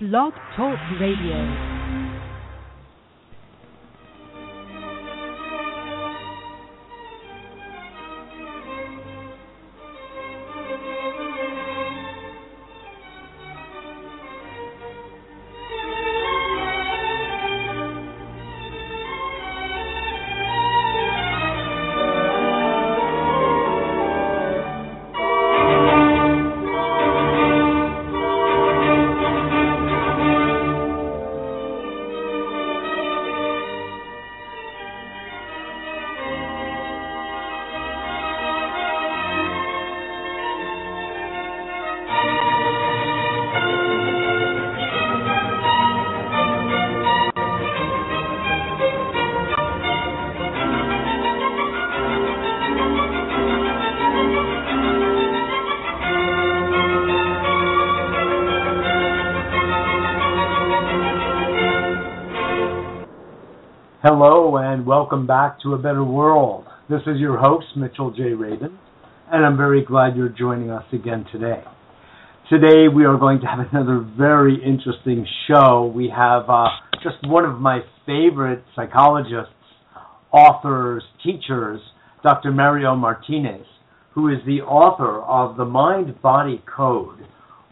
Blog Talk Radio. Welcome back to A Better World. This is your host, Mitchell J. Rabin, and I'm very glad you're joining us again today. Today we are going to have another very interesting show. We have uh, just one of my favorite psychologists, authors, teachers, Dr. Mario Martinez, who is the author of The Mind Body Code,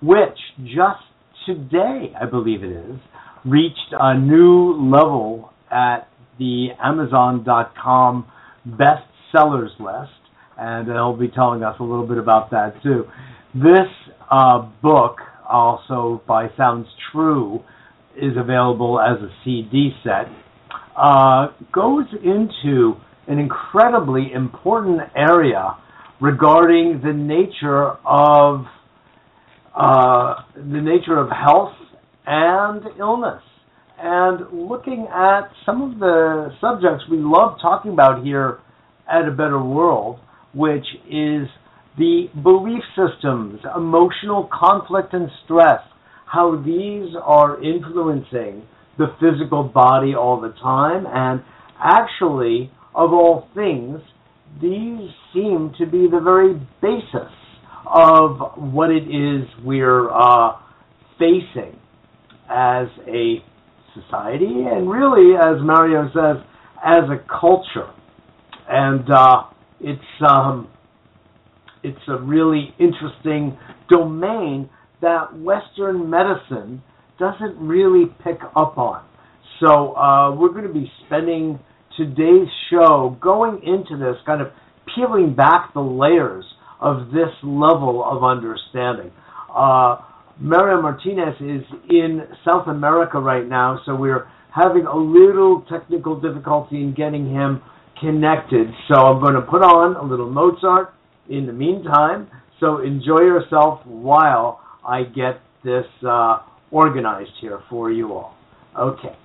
which just today, I believe it is, reached a new level at the Amazon.com best sellers list, and he'll be telling us a little bit about that too. This uh, book, also by Sounds True, is available as a CD set, uh, goes into an incredibly important area regarding the nature of uh, the nature of health and illness and looking at some of the subjects we love talking about here at A Better World, which is the belief systems, emotional conflict and stress, how these are influencing the physical body all the time, and actually, of all things, these seem to be the very basis of what it is we're uh, facing as a society, and really, as Mario says, as a culture. And uh, it's um, it's a really interesting domain that Western medicine doesn't really pick up on. So uh, we're going to be spending today's show going into this, kind of peeling back the layers of this level of understanding. Uh, Mario Martinez is in South America right now, so we're having a little technical difficulty in getting him connected. So I'm going to put on a little Mozart in the meantime. So enjoy yourself while I get this uh, organized here for you all. Okay.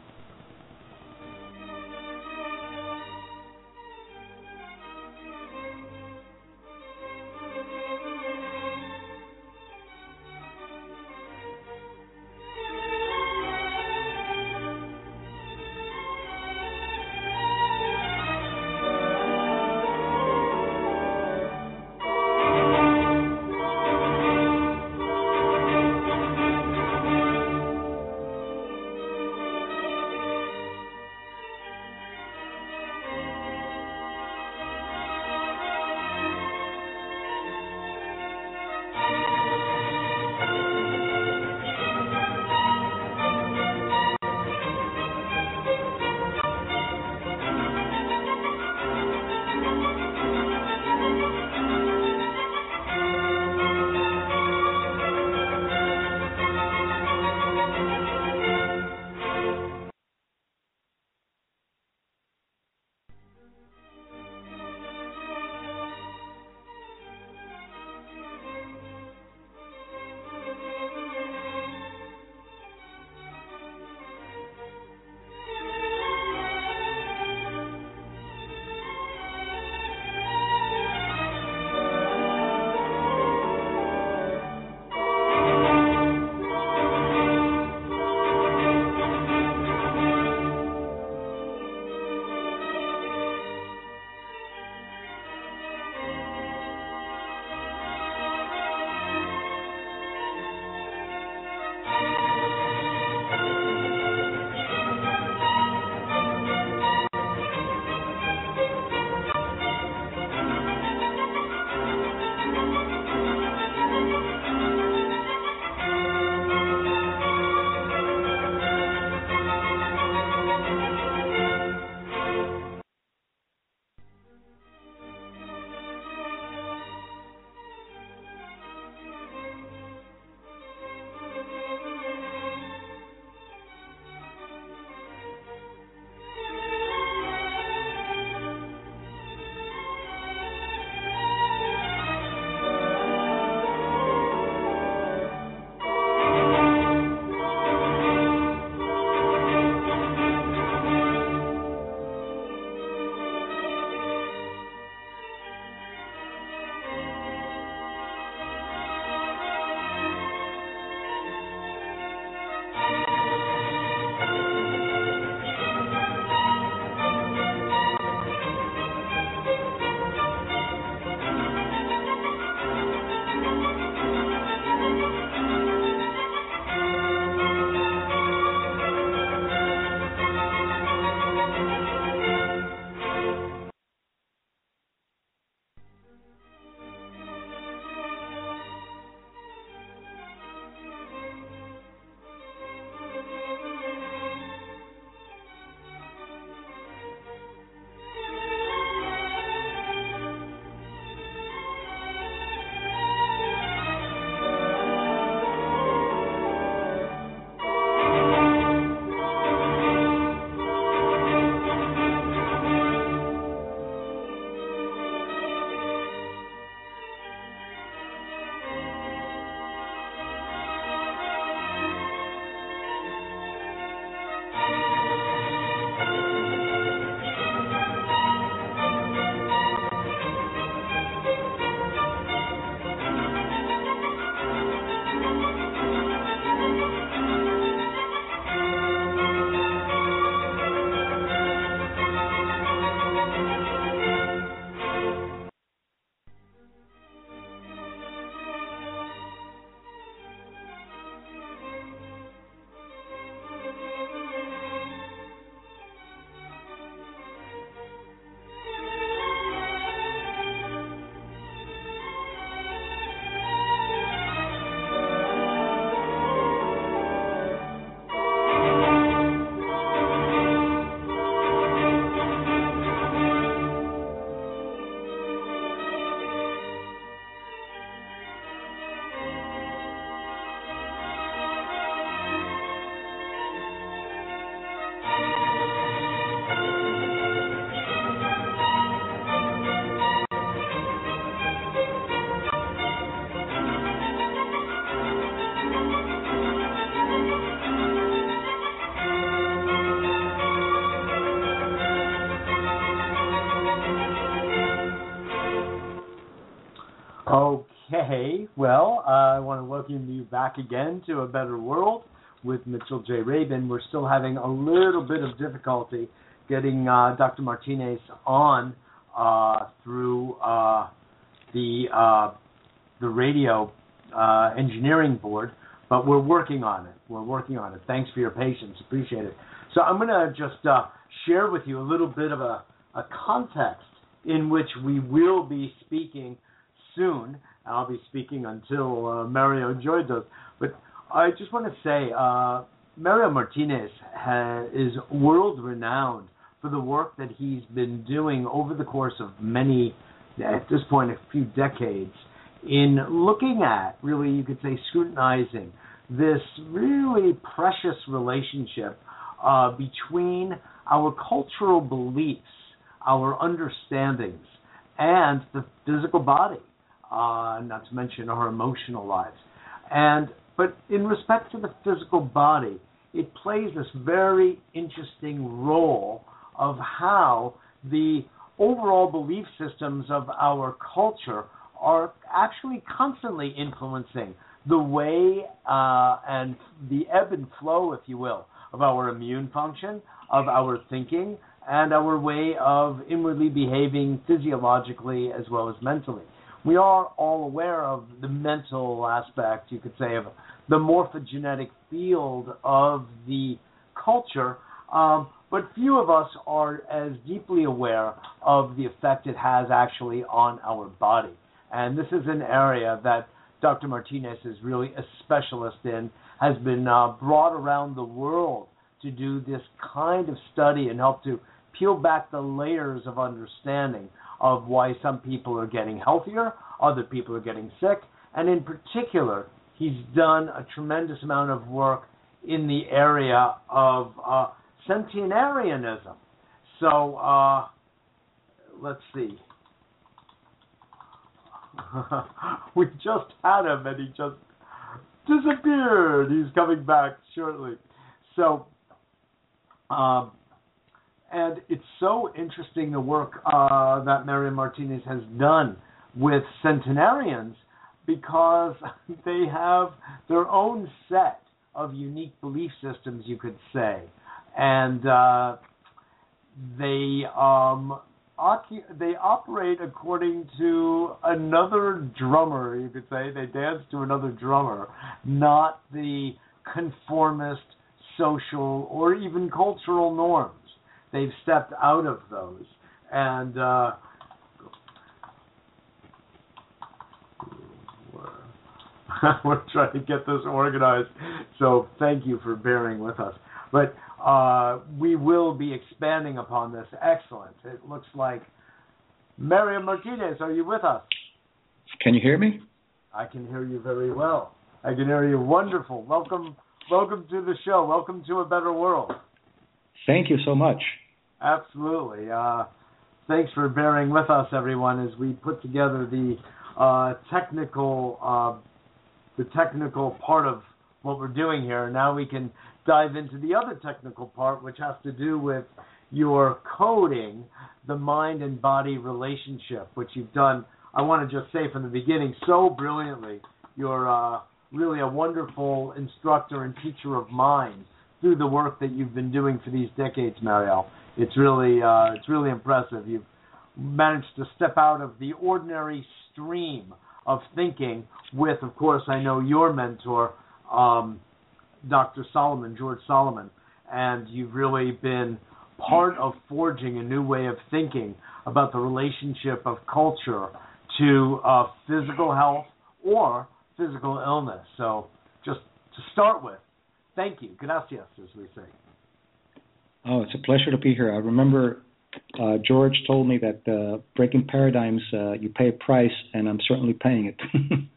Okay, well, uh, I want to welcome you back again to A Better World with Mitchell J. Rabin. We're still having a little bit of difficulty getting uh, Dr. Martinez on uh, through uh, the uh, the radio uh, engineering board, but we're working on it. We're working on it. Thanks for your patience. Appreciate it. So I'm going to just share with you a little bit of a, a context in which we will be speaking soon. I'll be speaking until uh, Mario joins us. But I just want to say, uh, Mario Martinez ha- is world renowned for the work that he's been doing over the course of many, at this point, a few decades, in looking at, really, you could say, scrutinizing this really precious relationship uh, between our cultural beliefs, our understandings, and the physical body, uh, not to mention our emotional lives. And but in respect to the physical body, it plays this very interesting role of how the overall belief systems of our culture are actually constantly influencing the way uh, and the ebb and flow, if you will, of our immune function, of our thinking, and our way of inwardly behaving physiologically as well as mentally. We are all aware of the mental aspect, you could say, of the morphogenetic field of the culture, um, but few of us are as deeply aware of the effect it has actually on our body. And this is an area that Dr. Martinez is really a specialist in, has been uh, brought around the world to do this kind of study and help to peel back the layers of understanding of why some people are getting healthier, other people are getting sick, and in particular, he's done a tremendous amount of work in the area of uh, centenarianism. So uh, let's see. we just had him and he just disappeared. He's coming back shortly. So, um, and it's so interesting the work uh, that Mario Martinez has done with centenarians because they have their own set of unique belief systems, you could say, and uh, they um, they operate according to another drummer, you could say. They dance to another drummer, not the conformist social or even cultural norms. They've stepped out of those. And uh, we're trying to get this organized. So thank you for bearing with us. But uh, we will be expanding upon this. Excellent. It looks like Mario Martinez, are you with us? Can you hear me? I can hear you very well. I can hear you wonderful. Welcome, welcome to the show. Welcome to a better world. Thank you so much. Absolutely. Uh, thanks for bearing with us, everyone, as we put together the uh, technical, uh, the technical part of what we're doing here. Now we can dive into the other technical part, which has to do with your coding the mind and body relationship, which you've done. I want to just say from the beginning so brilliantly. You're uh, really a wonderful instructor and teacher of mind through the work that you've been doing for these decades, Marielle. It's really uh, it's really impressive. You've managed to step out of the ordinary stream of thinking with, of course, I know your mentor, um, Dr. Solomon, George Solomon, and you've really been part of forging a new way of thinking about the relationship of culture to uh, physical health or physical illness. So, just to start with, thank you. Gracias, as we say. Oh, it's a pleasure to be here. I remember uh, George told me that uh, breaking paradigms, uh, you pay a price, and I'm certainly paying it.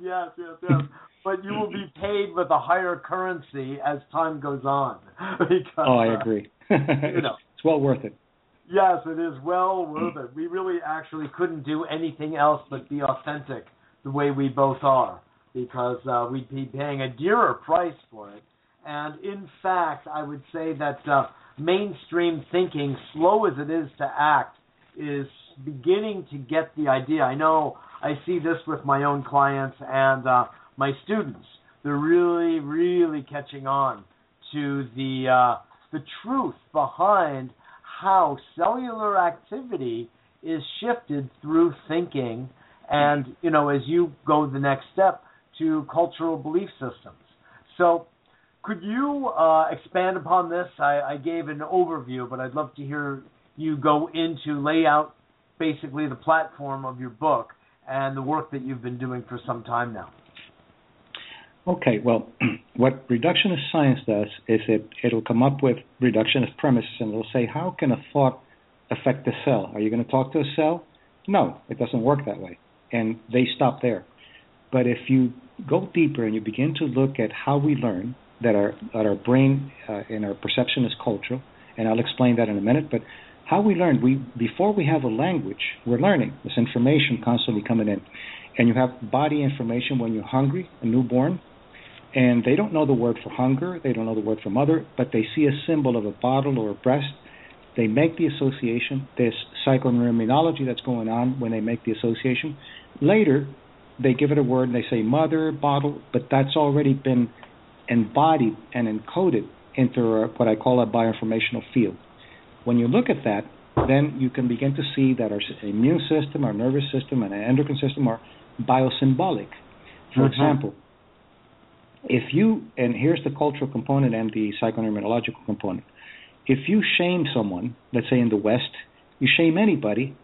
yes, yes, yes but you will be paid with a higher currency as time goes on. because, oh, I agree. you know, it's well worth it. Yes, it is well worth it. We really actually couldn't do anything else but be authentic the way we both are because uh, we'd be paying a dearer price for it. And in fact, I would say that uh, mainstream thinking, slow as it is to act, is beginning to get the idea. I know I see this with my own clients and uh, my students. They're really, really catching on to the uh, the truth behind how cellular activity is shifted through thinking, and you know, as you go the next step to cultural belief systems. So, could you uh, expand upon this? I, I gave an overview, but I'd love to hear you go into lay out basically the platform of your book and the work that you've been doing for some time now. Okay, well, what reductionist science does is it it'll come up with reductionist premises and it'll say how can a thought affect the cell? Are you going to talk to a cell? No, it doesn't work that way, and they stop there. But if you go deeper and you begin to look at how we learn, that our that our brain uh, and our perception is cultural, and I'll explain that in a minute. But how we learn, we before we have a language, we're learning. This information constantly coming in, and you have body information when you're hungry, a newborn and they don't know the word for hunger, they don't know the word for mother, but they see a symbol of a bottle or a breast. They make the association. There's psychoneuroimmunology that's going on when they make the association. Later, they give it a word and they say mother, bottle, but that's already been embodied and encoded into a, what I call a bioinformational field. When you look at that, then you can begin to see that our immune system, our nervous system, and our endocrine system are biosymbolic. For mm-hmm. example, if you and here's the cultural component and the psychoneuroimmunological component. If you shame someone, let's say in the West, you shame anybody,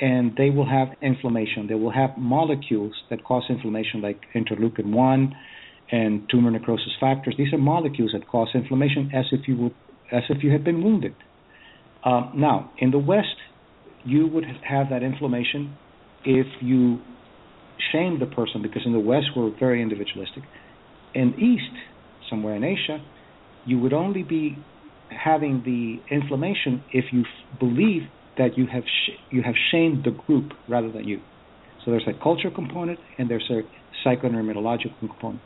and they will have inflammation. They will have molecules that cause inflammation, like interleukin one and tumor necrosis factors. These are molecules that cause inflammation, as if you were, as if you had been wounded. Um, now, in the West, you would have that inflammation if you shame the person, because in the West we're very individualistic in East, somewhere in Asia, you would only be having the inflammation if you f- believe that you have sh- you have shamed the group rather than you. So there's a culture component and there's a psychoneuroimmunological component.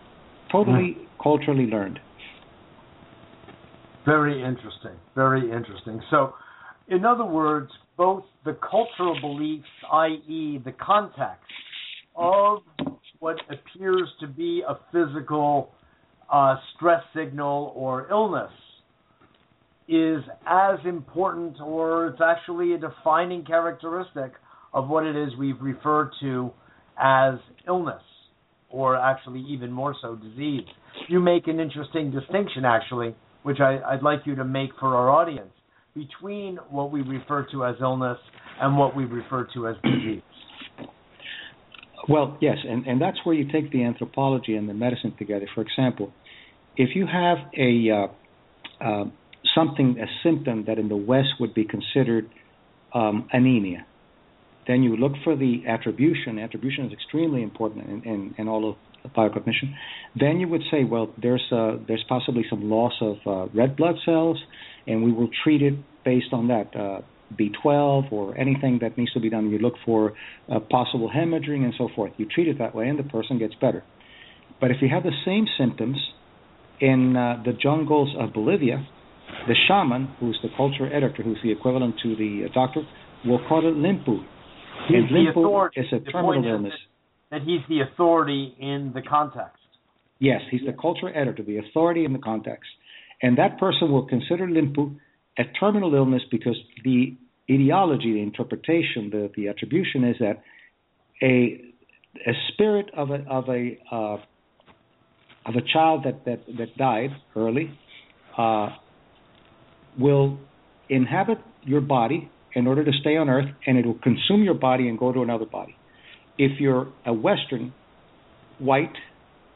Totally mm. culturally learned. Very interesting. Very interesting. So, in other words, both the cultural beliefs, i.e., the context of what appears to be a physical uh, stress signal or illness is as important or it's actually a defining characteristic of what it is we've referred to as illness or actually even more so disease. You make an interesting distinction actually, which I, I'd like you to make for our audience between what we refer to as illness and what we refer to as disease. Well, yes, and, and that's where you take the anthropology and the medicine together. For example, if you have a uh, uh, something, a symptom that in the West would be considered um, anemia, then you look for the attribution. Attribution is extremely important in, in, in all of biocognition. Then you would say, well, there's uh, there's possibly some loss of uh, red blood cells, and we will treat it based on that. Uh, B12 or anything that needs to be done. You look for uh, possible hemorrhaging and so forth. You treat it that way, and the person gets better. But if you have the same symptoms in uh, the jungles of Bolivia, the shaman, who's the culture editor, who's the equivalent to the uh, doctor, will call it limpu. He's and limpu is a terminal illness. That, that he's the authority in the context. Yes, he's the culture editor, the authority in the context. And that person will consider limpu a terminal illness because the ideology, the interpretation, the, the attribution is that a a spirit of a of a uh, of a child that that that died early uh, will inhabit your body in order to stay on Earth, and it will consume your body and go to another body. If you're a Western, white,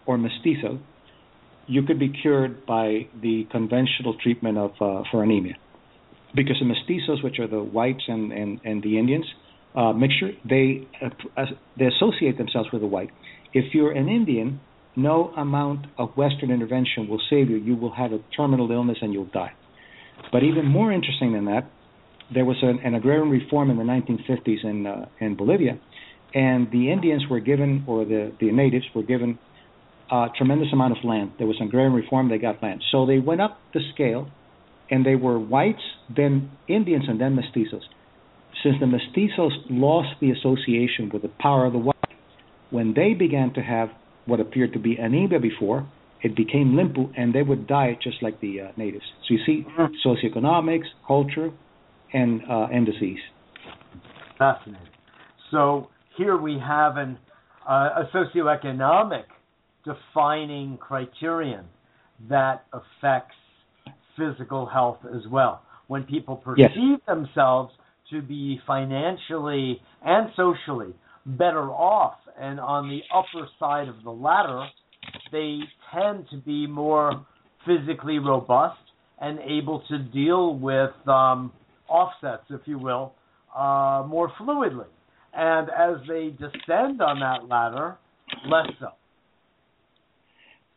or mestizo, you could be cured by the conventional treatment of uh, for anemia because the mestizos, which are the whites and, and, and the Indians uh, mixture, they uh, they associate themselves with the white. If you're an Indian, no amount of Western intervention will save you. You will have a terminal illness and you'll die. But even more interesting than that, there was an, an agrarian reform in the 1950s in uh, in Bolivia, and the Indians were given, or the the natives were given, a tremendous amount of land. There was an agrarian reform; they got land, so they went up the scale and they were whites, then Indians, and then mestizos. Since the mestizos lost the association with the power of the white, When they began to have what appeared to be anemia before, it became limpu, and they would die just like the uh, natives. So you see, mm-hmm. socioeconomics, culture, and uh, and disease. Fascinating. So here we have an uh, a socioeconomic defining criterion that affects physical health as well. When people perceive yes. themselves to be financially and socially better off and on the upper side of the ladder, they tend to be more physically robust and able to deal with um, offsets, if you will, uh, more fluidly. And as they descend on that ladder, less so.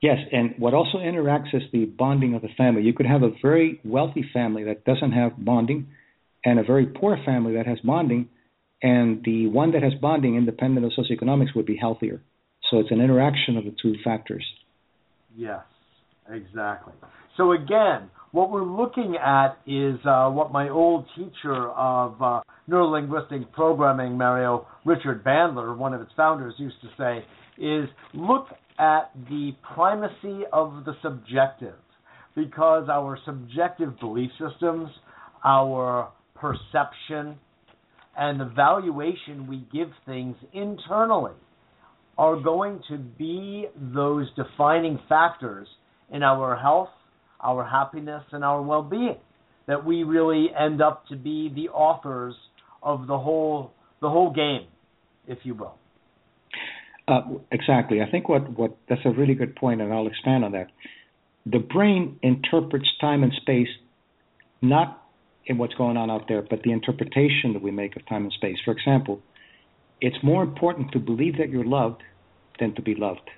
Yes, and what also interacts is the bonding of the family. You could have a very wealthy family that doesn't have bonding, and a very poor family that has bonding, and the one that has bonding, independent of socioeconomics, would be healthier. So it's an interaction of the two factors. Yes, exactly. So again, what we're looking at is uh, what my old teacher of uh, neurolinguistic programming, Mario Richard Bandler, one of its founders, used to say, is look at the primacy of the subjective, because our subjective belief systems, our perception, and the valuation we give things internally are going to be those defining factors in our health our happiness and our well-being that we really end up to be the authors of the whole the whole game if you will. Uh, exactly. I think what what that's a really good point and i'll expand on that. The brain interprets time and space not in what's going on out there but the interpretation that we make of time and space. For example it's more important to believe that you're loved than to be loved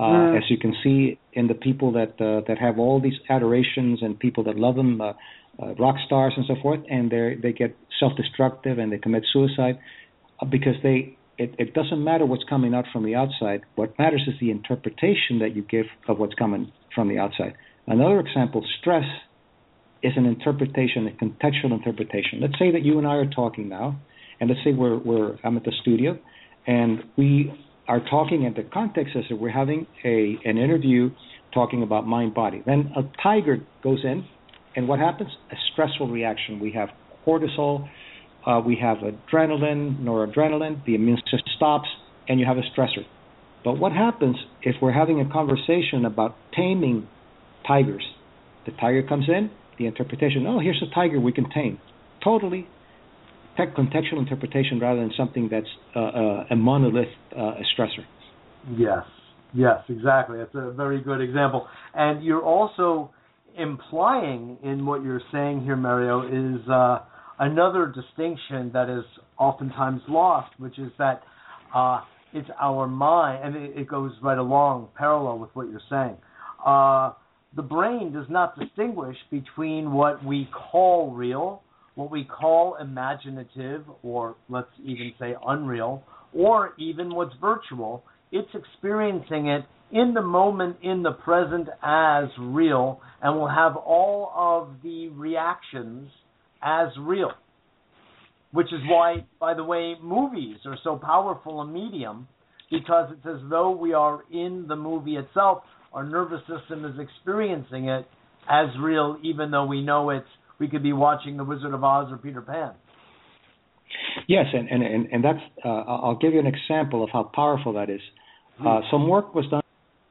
uh, mm. As you can see in the people that uh, that have all these adorations and people that love them, uh, uh, rock stars and so forth, and they they get self-destructive and they commit suicide uh, because they it, it doesn't matter what's coming out from the outside. What matters is the interpretation that you give of what's coming from the outside. Another example: stress is an interpretation, a contextual interpretation. Let's say that you and I are talking now, and let's say we're we're I'm at the studio, and we are talking, and the context is that we're having a an interview talking about mind body. Then a tiger goes in, and what happens? A stressful reaction. We have cortisol, uh, we have adrenaline, noradrenaline, the immune system stops, and you have a stressor. But what happens if we're having a conversation about taming tigers? The tiger comes in, the interpretation, oh, here's a tiger we can tame. Totally contextual interpretation rather than something that's uh, uh, a monolith, uh, a stressor. Yes, yes, exactly. That's a very good example. And you're also implying in what you're saying here, Mario, is uh, another distinction that is oftentimes lost, which is that uh, it's our mind, and it, it, goes right along parallel with what you're saying. Uh, the brain does not distinguish between what we call real what we call imaginative, or let's even say unreal, or even what's virtual, it's experiencing it in the moment, in the present as real, and will have all of the reactions as real. Which is why, by the way, movies are so powerful a medium because it's as though we are in the movie itself. Our nervous system is experiencing it as real, even though we know it's we could be watching The Wizard of Oz or Peter Pan. Yes, and and and, and that's. Uh, I'll give you an example of how powerful that is. Uh, some work was done.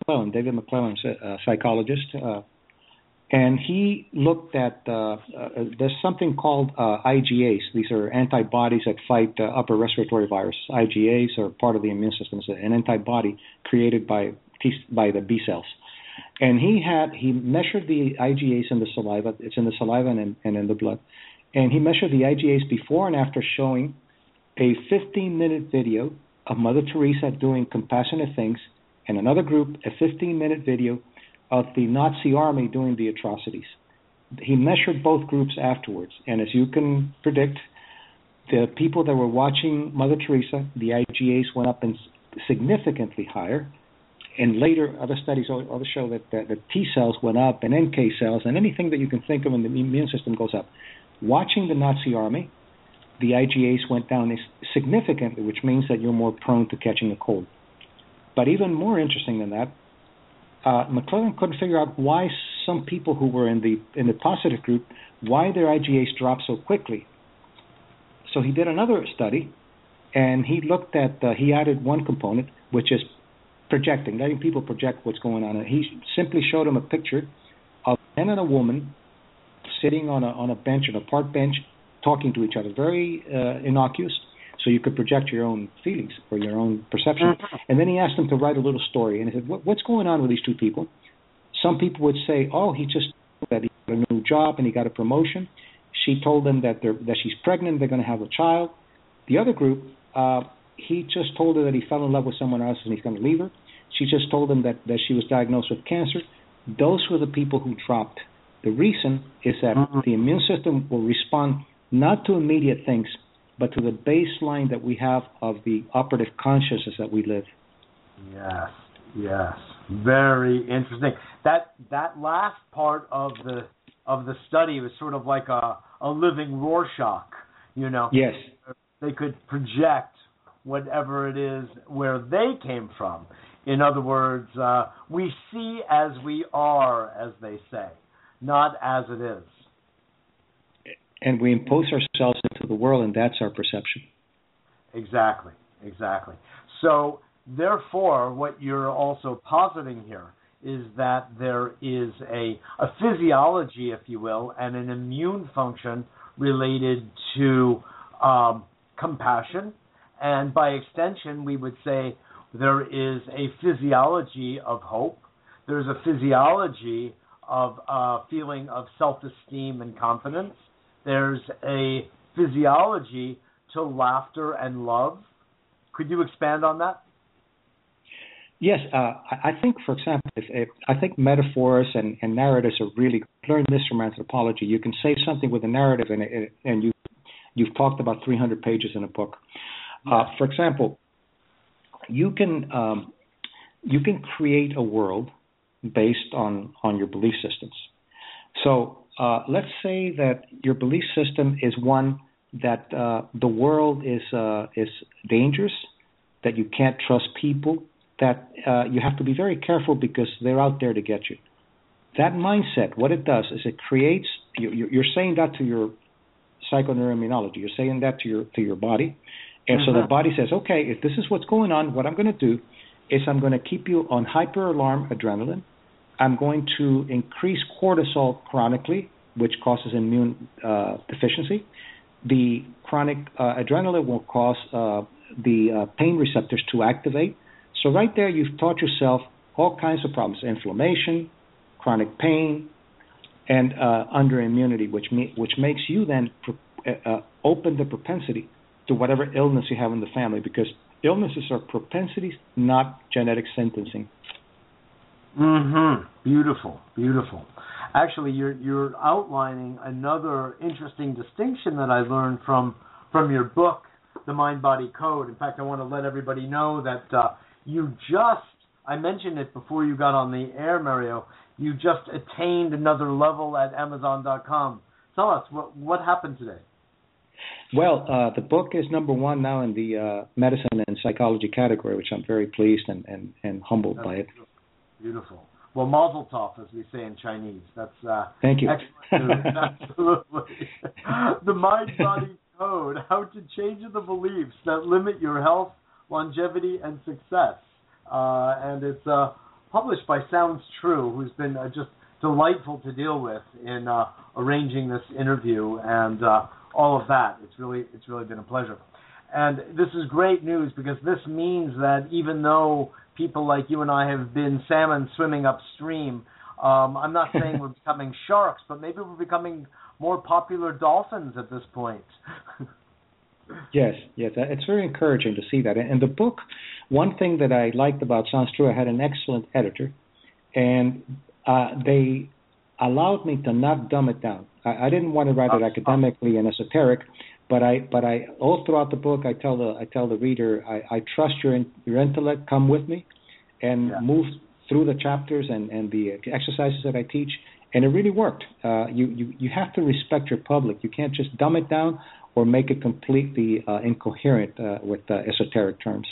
McClelland, David McClelland, a psychologist, uh, and he looked at. Uh, uh, there's something called uh, IgAs. These are antibodies that fight upper respiratory virus. IgAs are part of the immune system. It's an antibody created by T, by the B cells and he had he measured the IgAs in the saliva. It's in the saliva and in, and in the blood, and he measured the IgAs before and after, showing a 15-minute video of Mother Teresa doing compassionate things, and another group a 15-minute video of the Nazi army doing the atrocities. He measured both groups afterwards, and as you can predict, the people that were watching Mother Teresa, the IgAs went up in significantly higher and later other studies also show that, that, T cells went up and NK cells and anything that you can think of in the immune system goes up. Watching the Nazi army, the IgAs went down significantly, which means that you're more prone to catching a cold. But even more interesting than that, uh, McClelland couldn't figure out why some people who were in the in the positive group why their IGAs dropped so quickly. So he did another study, and he looked at uh, he added one component which is projecting, letting people project what's going on. And he simply showed them a picture of a man and a woman sitting on a on a bench, on a park bench, talking to each other. Very uh, innocuous, so you could project your own feelings or your own perception. Mm-hmm. And then he asked them to write a little story, and he said, what, "What's going on with these two people?" Some people would say, "Oh, he just that he got a new job and he got a promotion." She told them that they're that she's pregnant, they're going to have a child. The other group, uh, he just told her that he fell in love with someone else and he's going to leave her. She just told him that that she was diagnosed with cancer. Those were the people who dropped. The reason is that mm-hmm. the immune system will respond not to immediate things, but to the baseline that we have of the operative consciousness that we live. Yes, yes, very interesting. That that last part of the of the study was sort of like a a living Rorschach, you know. Yes. They could project whatever it is where they came from. In other words, uh, we see as we are, as they say, not as it is and we impose ourselves into the world, and that's our perception. Exactly, exactly. So, therefore, what you're also positing here is that there is a, a physiology, if you will, and an immune function related to um, compassion. And by extension, we would say there is a physiology of hope. There's a physiology of uh, feeling of self esteem and confidence. There's a physiology to laughter and love. Could you expand on that? Yes, uh, I think, for example, if, if, I think metaphors and, and, narratives are really. Learn this from anthropology. You can say something with a narrative, and, and you you've talked about 300 pages in a book. Uh, for example, you can um, you can create a world based on on your belief systems. So uh, let's say that your belief system is one that uh, the world is uh, is dangerous, that you can't trust people, that uh, you have to be very careful because they're out there to get you. That mindset, what it does is it creates. You, you're saying that to your psychoneuroimmunology. You're saying that to your to your body, and so the uh-huh. body says, okay, if this is what's going on, what I'm going to do is I'm going to keep you on hyper alarm adrenaline. I'm going to increase cortisol chronically, which causes immune uh, deficiency. The chronic uh, adrenaline will cause uh, the uh, pain receptors to activate. So right there, you've taught yourself all kinds of problems: inflammation, chronic pain, and uh, under immunity, which me- which makes you then uh, open the propensity to whatever illness you have in the family, because illnesses are propensities, not genetic sentencing. Mm-hmm. Beautiful, beautiful. Actually, you're you're outlining another interesting distinction that I learned from from your book, The Mind Body Code. In fact, I want to let everybody know that uh, you just I mentioned it before you got on the air, Mario. You just attained another level at Amazon.com. Tell us what what happened today. Well, uh, the book is number one now in the uh, medicine and psychology category, which I'm very pleased and, and, and humbled That's by it. Beautiful. Well, Mazel Tov, as we say in Chinese. That's uh, thank you. Absolutely. the mind body code: how to change the beliefs that limit your health, longevity, and success. Uh, and it's uh, published by Sounds True, who's been uh, just delightful to deal with in uh, arranging this interview and uh, all of that. It's really it's really been a pleasure. And this is great news because this means that even though people like you and I have been salmon swimming upstream. Um, I'm not saying we're becoming sharks, but maybe we're becoming more popular dolphins at this point. yes, yes, it's very encouraging to see that. And the book, one thing that I liked about Sounds True, I had an excellent editor, and uh, they allowed me to not dumb it down. I, I didn't want to write it academically and esoteric, but I but I all throughout the book I tell the I tell the reader I, I trust your your intellect come with me and yeah. move through the chapters and and the exercises that I teach and it really worked uh, you you you have to respect your public you can't just dumb it down or make it completely uh, incoherent uh, with esoteric terms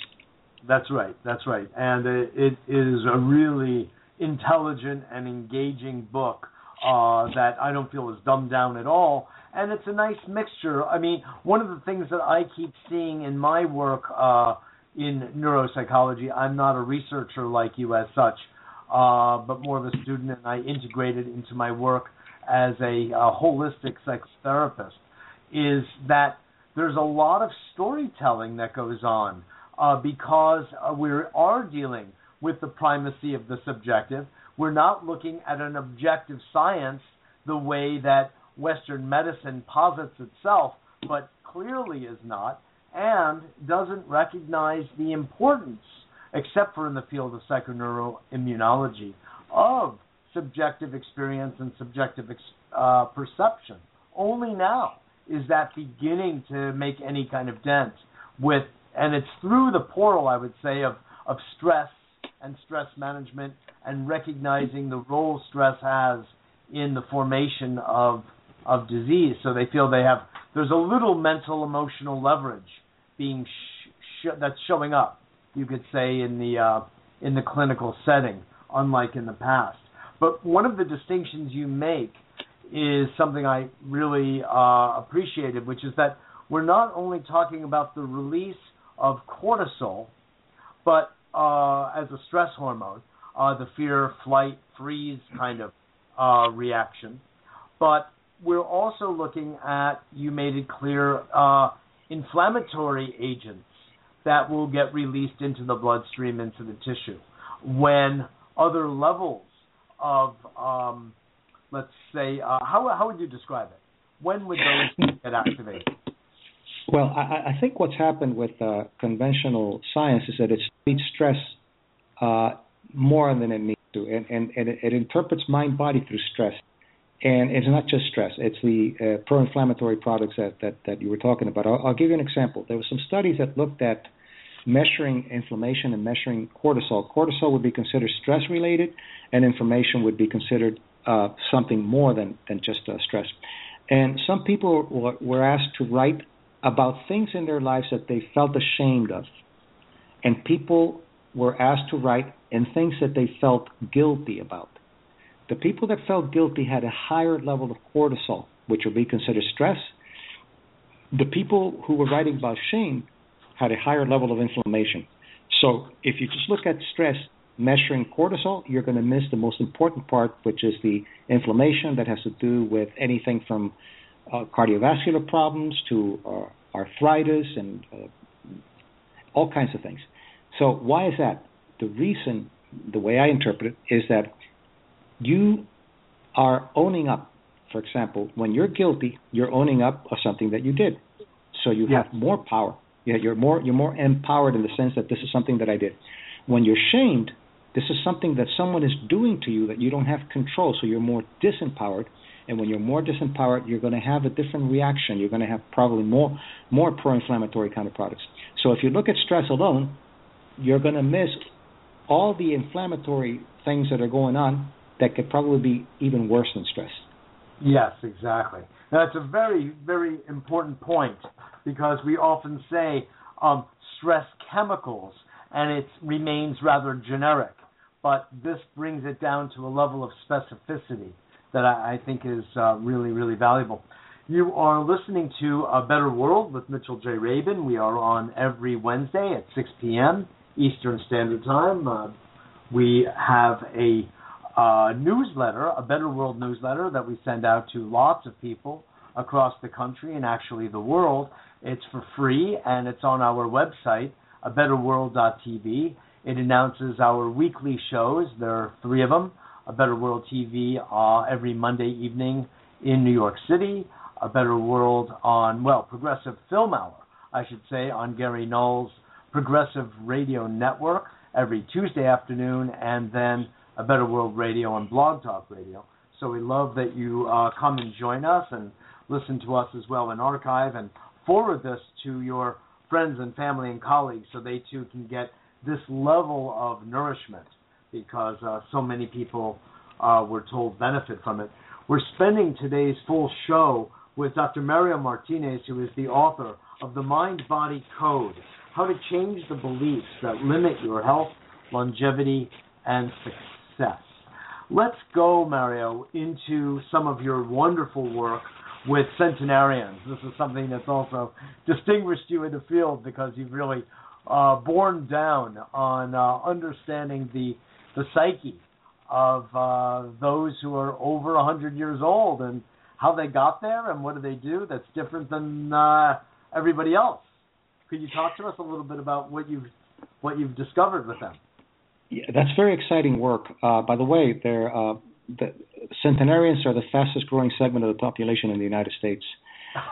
That's right. That's right. And it, it is a really intelligent and engaging book uh, that I don't feel is dumbed down at all. And it's a nice mixture. I mean, one of the things that I keep seeing in my work uh, in neuropsychology, I'm not a researcher like you as such, uh, but more of a student, and I integrate it into my work as a, a holistic therapist is that there's a lot of storytelling that goes on uh, because uh, we are dealing with the primacy of the subjective. We're not looking at an objective science the way that Western medicine posits itself, but clearly is not, and doesn't recognize the importance, except for in the field of psychoneuroimmunology, of subjective experience and subjective uh, perception. Only now is that beginning to make any kind of dent with, and it's through the portal, I would say, of, of stress and stress management and recognizing the role stress has in the formation of of disease. So they feel they have there's a little mental emotional leverage being sh- sh- that's showing up. You could say in the uh, in the clinical setting, unlike in the past. But one of the distinctions you make is something I really uh, appreciated, which is that we're not only talking about the release of cortisol, but uh, as a stress hormone, uh, the fear, flight, freeze kind of uh, reaction. But we're also looking at, you made it clear, uh, inflammatory agents that will get released into the bloodstream, into the tissue, when other levels of, um, let's say, uh, how, how would you describe it? When would those get activated? Well, I, I think what's happened with uh, conventional science is that it needs stress uh, more than it needs to, and, and, and it, it, interprets mind body through stress. And it's not just stress; it's the uh, pro-inflammatory products that, that, that you were talking about. I'll, I'll give you an example. There were some studies that looked at measuring inflammation and measuring cortisol. Cortisol would be considered stress-related, and inflammation would be considered uh, something more than than just uh, stress. And some people were, were asked to write about things in their lives that they felt ashamed of. And people were asked to write in things that they felt guilty about. The people that felt guilty had a higher level of cortisol, which would be considered stress. The people who were writing about shame had a higher level of inflammation. So if you just look at stress measuring cortisol, you're going to miss the most important part, which is the inflammation that has to do with anything from uh, cardiovascular problems to uh, arthritis and uh, all kinds of things. So why is that? The reason, the way I interpret it, is that you are owning up. For example, when you're guilty, you're owning up of something that you did. So you yes. have more power. You're more you're more empowered in the sense that this is something that I did. When you're shamed, this is something that someone is doing to you that you don't have control. So you're more disempowered. And when you're more disempowered, you're going to have a different reaction. You're going to have probably more more pro-inflammatory kind of products. So if you look at stress alone, you're going to miss all the inflammatory things that are going on that could probably be even worse than stress. Yes, exactly. That's a very, very important point because we often say um, stress chemicals and it remains rather generic, but this brings it down to a level of specificity that I, I think is uh, really, really valuable. You are listening to A Better World with Mitchell J. Rabin. We are on every Wednesday at 6 p.m. Eastern Standard Time. Uh, we have a uh, newsletter, a Better World newsletter that we send out to lots of people across the country and actually the world. It's for free and it's on our website, a betterworld.tv. It announces our weekly shows. There are three of them. A Better World TV uh, every Monday evening in New York City. A Better World on, well, Progressive Film Hour, I should say, on Gary Null's Progressive Radio Network every Tuesday afternoon, and then A Better World Radio on Blog Talk Radio. So we love that you uh, come and join us and listen to us as well in archive and forward this to your friends and family and colleagues so they too can get this level of nourishment because uh, so many people uh, were told benefit from it. We're spending today's full show with Dr. Mario Martinez, who is the author of The Mind Body Code how to change the beliefs that limit your health, longevity, and success. Let's go, Mario, into some of your wonderful work with centenarians. This is something that's also distinguished you in the field because you've really uh, borne down on uh, understanding the the psyche of uh, those who are over 100 years old and how they got there and what do they do that's different than uh, everybody else. Could you talk to us a little bit about what you've what you've discovered with them? Yeah, that's very exciting work. Uh, by the way, they're, uh, the centenarians are the fastest growing segment of the population in the United States.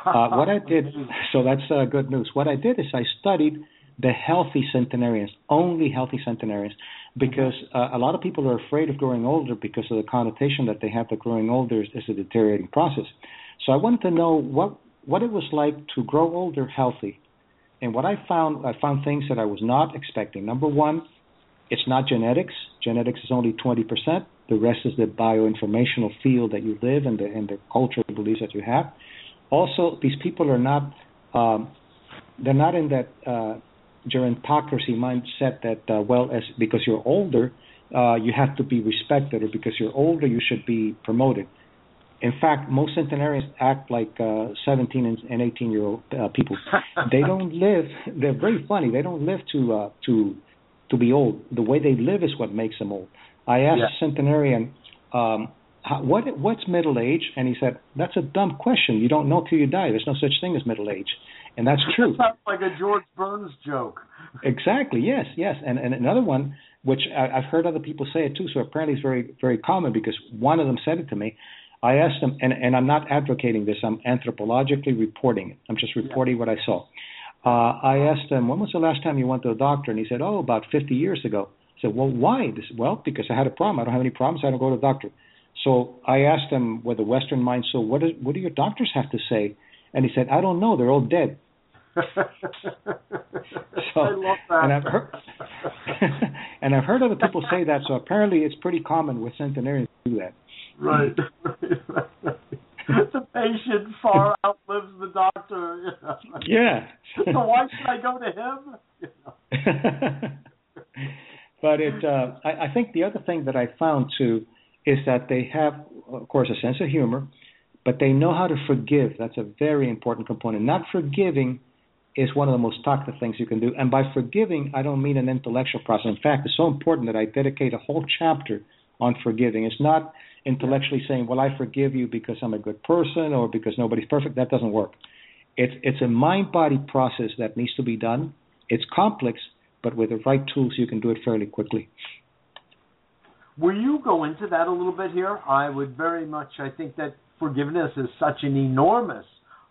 Uh, what I did, so that's uh, good news. What I did is I studied the healthy centenarians, only healthy centenarians, because uh, a lot of people are afraid of growing older because of the connotation that they have that growing older is, is a deteriorating process. So I wanted to know what what it was like to grow older healthy. And what I found, I found things that I was not expecting. Number one, it's not genetics. Genetics is only 20%. The rest is the bioinformational field that you live and the, and the cultural beliefs that you have. Also, these people are not, um, they're not in that uh, gerontocracy mindset that, uh, well, as because you're older, uh, you have to be respected, or because you're older, you should be promoted. In fact, most centenarians act like uh, 17 and, and 18 year old uh, people. they don't live. They're very funny. They don't live to uh, to to be old. The way they live is what makes them old. I asked yeah. a centenarian, um, how, "What what's middle age?" And he said, "That's a dumb question. You don't know till you die. There's no such thing as middle age." And that's true. That sounds like a George Burns joke. exactly. Yes. Yes. And and another one, which I, I've heard other people say it too. So apparently it's very very common because one of them said it to me. I asked him, and, and I'm not advocating this. I'm anthropologically reporting it. I'm just reporting yeah. what I saw. Uh, I asked him, when was the last time you went to a doctor? And he said, oh, about 50 years ago. I said, well, why? This, well, because I had a problem. I don't have any problems. I don't go to the doctor. So I asked him with a Western mind, so what, is, what do your doctors have to say? And he said, I don't know. They're all dead. So, I love that. And I've, heard, and I've heard other people say that, so apparently it's pretty common with centenarians to do that. Right. the patient far outlives the doctor. You know? Yeah. so why should I go to him? You know? but it, uh, I, I think the other thing that I found too is that they have, of course, a sense of humor, but they know how to forgive. That's a very important component. Not forgiving is one of the most toxic things you can do. And by forgiving, I don't mean an intellectual process. In fact, it's so important that I dedicate a whole chapter on forgiving. It's not intellectually saying, "Well, I forgive you because I'm a good person or because nobody's perfect." That doesn't work. It's it's a mind-body process that needs to be done. It's complex, but with the right tools, you can do it fairly quickly. Will you go into that a little bit here? I would very much. I think that forgiveness is such an enormous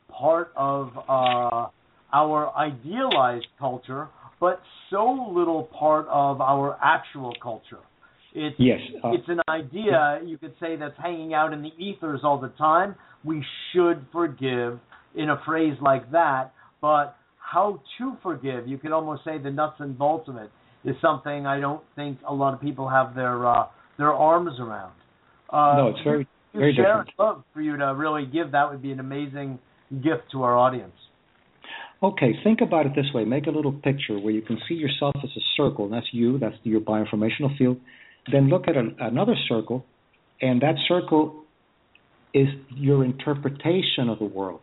part of uh, our idealized culture, but so little part of our actual culture. It's yes, uh, it's an idea you could say that's hanging out in the ethers all the time. We should forgive in a phrase like that, but how to forgive, you could almost say the nuts and bolts of it is something I don't think a lot of people have their uh, their arms around. Uh, no, it's very very different. Love for you to really give that would be an amazing gift to our audience. Okay, think about it this way. Make a little picture where you can see yourself as a circle. And that's you. That's your bioinformational field. Then look at an, another circle, and that circle is your interpretation of the world.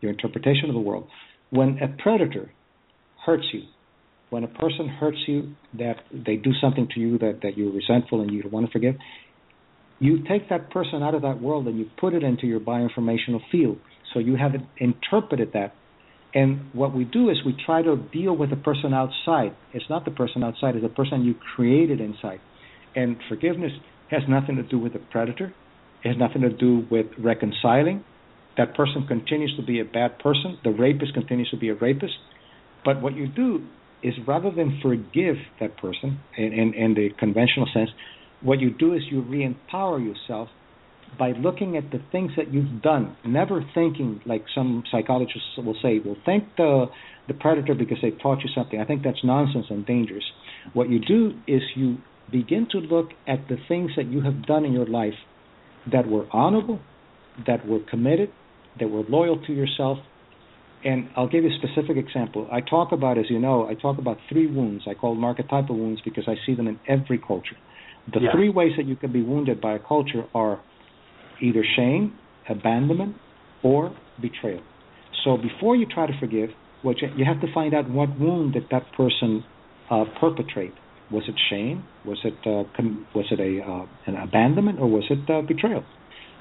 Your interpretation of the world. When a predator hurts you, when a person hurts you, that they do something to you that, that you're resentful and you don't want to forgive, you take that person out of that world and you put it into your bioinformational field. So you have interpreted that. And what we do is we try to deal with the person outside. It's not the person outside, it's the person you created inside. And forgiveness has nothing to do with the predator. It has nothing to do with reconciling. That person continues to be a bad person. The rapist continues to be a rapist. But what you do is rather than forgive that person in, in, in the conventional sense, what you do is you re empower yourself by looking at the things that you've done, never thinking like some psychologists will say, well, thank the the predator because they taught you something. I think that's nonsense and dangerous. What you do is you begin to look at the things that you have done in your life that were honorable, that were committed, that were loyal to yourself, and I'll give you a specific example. I talk about, as you know, I talk about three wounds. I call them archetypal wounds because I see them in every culture. The Yeah. three ways that you can be wounded by a culture are either shame, abandonment, or betrayal. So before you try to forgive, what you, you have to find out what wound did that person uh, perpetrate. Was it shame? Was it uh, com- was it a uh, an abandonment or was it uh, betrayal?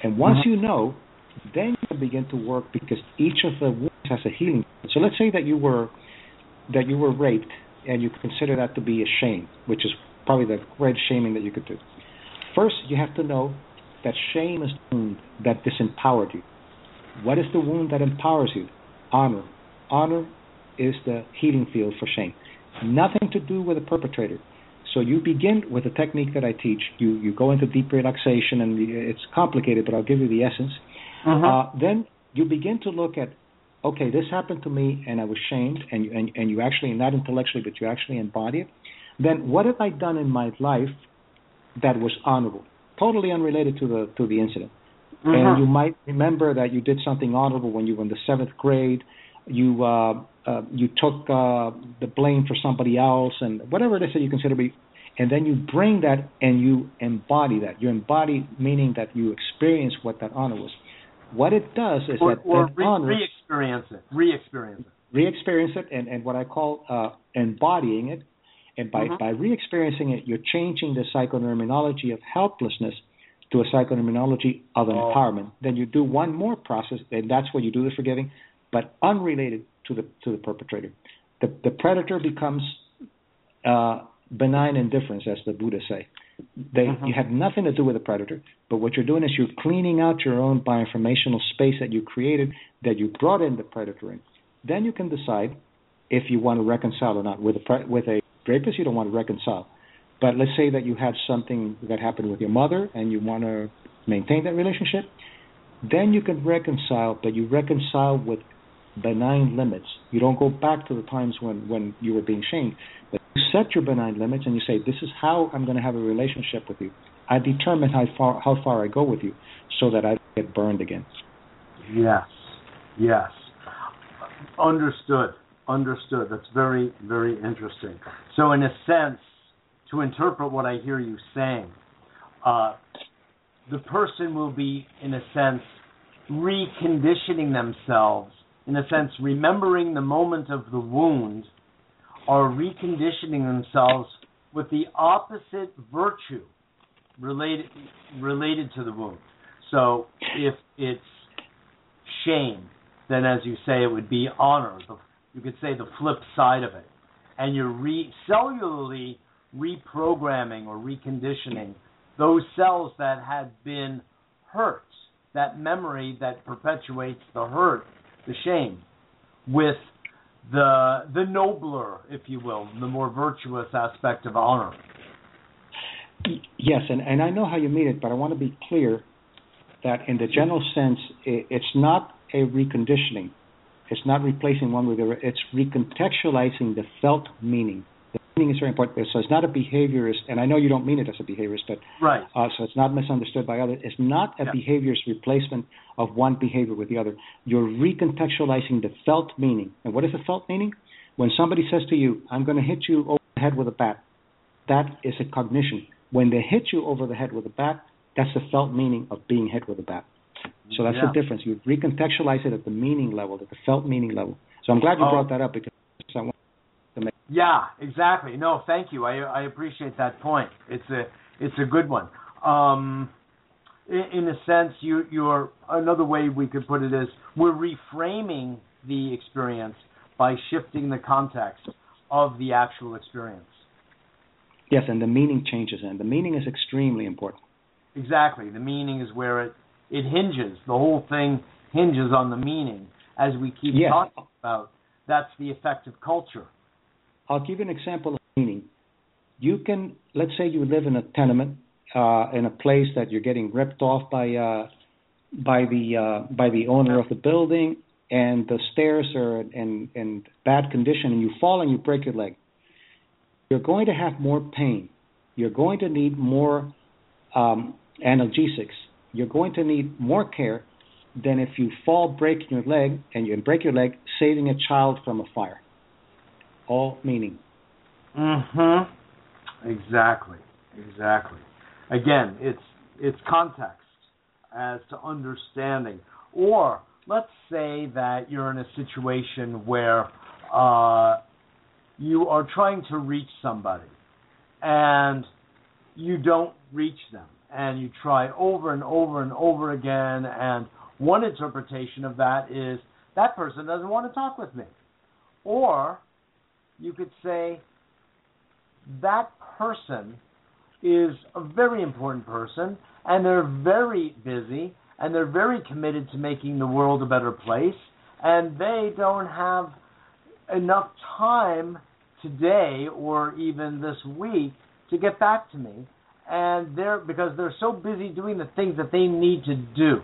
And once Mhm. you know, then you begin to work because each of the wounds has a healing. So let's say that you were that you were raped and you consider that to be a shame, which is probably the great shaming that you could do. First, you have to know that shame is the wound that disempowered you. What is the wound that empowers you? Honor. Honor is the healing field for shame. Nothing to do with the perpetrator. So you begin with the technique that I teach. You you go into deep relaxation, and it's complicated, but I'll give you the essence. Mhm. Uh, then you begin to look at, okay, this happened to me, and I was shamed, and you, and, and you actually, not intellectually, but you actually embody it. Then what have I done in my life that was honorable, totally unrelated to the to the incident? Mhm. And you might remember that you did something honorable when you were in the seventh grade. You uh, uh, you took uh, the blame for somebody else, and whatever it is that you consider to be, and then you bring that and you embody that. You embody meaning that you experience what that honor was. What it does is or, that or that re- honor re-experience it. Re-experience it. re-experience it and, and what I call uh, embodying it. And by, Mhm. by re-experiencing it, you're changing the psychoneuroimmunology of helplessness to a psychoneuroimmunology of Oh. empowerment. Then you do one more process, and that's where you do the forgiving, but unrelated to the to the perpetrator. The the predator becomes uh, benign indifference, as the Buddha say. They Mhm. you have nothing to do with the predator, but what you're doing is you're cleaning out your own bioinformational space that you created that you brought in the predator in. Then you can decide if you want to reconcile or not. With a pre- with a rapist, you don't want to reconcile. But let's say that you had something that happened with your mother and you want to maintain that relationship, then you can reconcile, but you reconcile with benign limits. You don't go back to the times when, when you were being shamed, but you set your benign limits and you say, This is how I'm going to have a relationship with you. I determine how far how far I go with you so that I don't get burned again. Yes. Yes. Understood. Understood. That's very, very interesting. So, in a sense, to interpret what I hear you saying, uh, the person will be, in a sense, reconditioning themselves, in a sense, remembering the moment of the wound, or reconditioning themselves with the opposite virtue related related to the wound. So, if it's shame, then as you say, it would be honor. The, you could say the flip side of it, and you're re- cellularly reprogramming or reconditioning those cells that had been hurt, that memory that perpetuates the hurt, the shame, with the the nobler, if you will, the more virtuous aspect of honor. Yes, and, and I know how you mean it, but I want to be clear that in the general sense, i it's not a reconditioning. It's not replacing one with the other. It's recontextualizing the felt meaning. The meaning is very important. So it's not a behaviorist, and I know you don't mean it as a behaviorist, but Right. uh, so it's not misunderstood by others. It's not a Yeah. behaviorist replacement of one behavior with the other. You're recontextualizing the felt meaning. And what is the felt meaning? When somebody says to you, I'm going to hit you over the head with a bat, that is a cognition. When they hit you over the head with a bat, that's the felt meaning of being hit with a bat. So that's Yeah. the difference. You recontextualize it at the meaning level, at the felt meaning level. So I'm glad you Oh. brought that up because I want to make Yeah, exactly. No, thank you. I I appreciate that point. It's a it's a good one. Um, in, in a sense, you you're another way we could put it is we're reframing the experience by shifting the context of the actual experience. yes, and the meaning changes, and the meaning is extremely important. Exactly. The meaning is where it it hinges. The whole thing hinges on the meaning, as we keep talking about. That's the effect of culture. I'll give you an example of meaning. You can, let's say, you live in a tenement uh, in a place that you're getting ripped off by uh, by the uh, by the owner of the building, and the stairs are in in bad condition, and you fall and you break your leg. You're going to have more pain. You're going to need more um, analgesics. You're going to need more care than if you fall, break your leg, and you break your leg saving a child from a fire. All meaning. Mm-hmm. Exactly. Exactly. Again, it's it's context as to understanding. Or let's say that you're in a situation where uh, you are trying to reach somebody and you don't reach them and you try over and over and over again and one interpretation of that is that person doesn't want to talk with me. Or you could say that person is a very important person and they're very busy and they're very committed to making the world a better place and they don't have enough time today or even this week to get back to me and they're because they're so busy doing the things that they need to do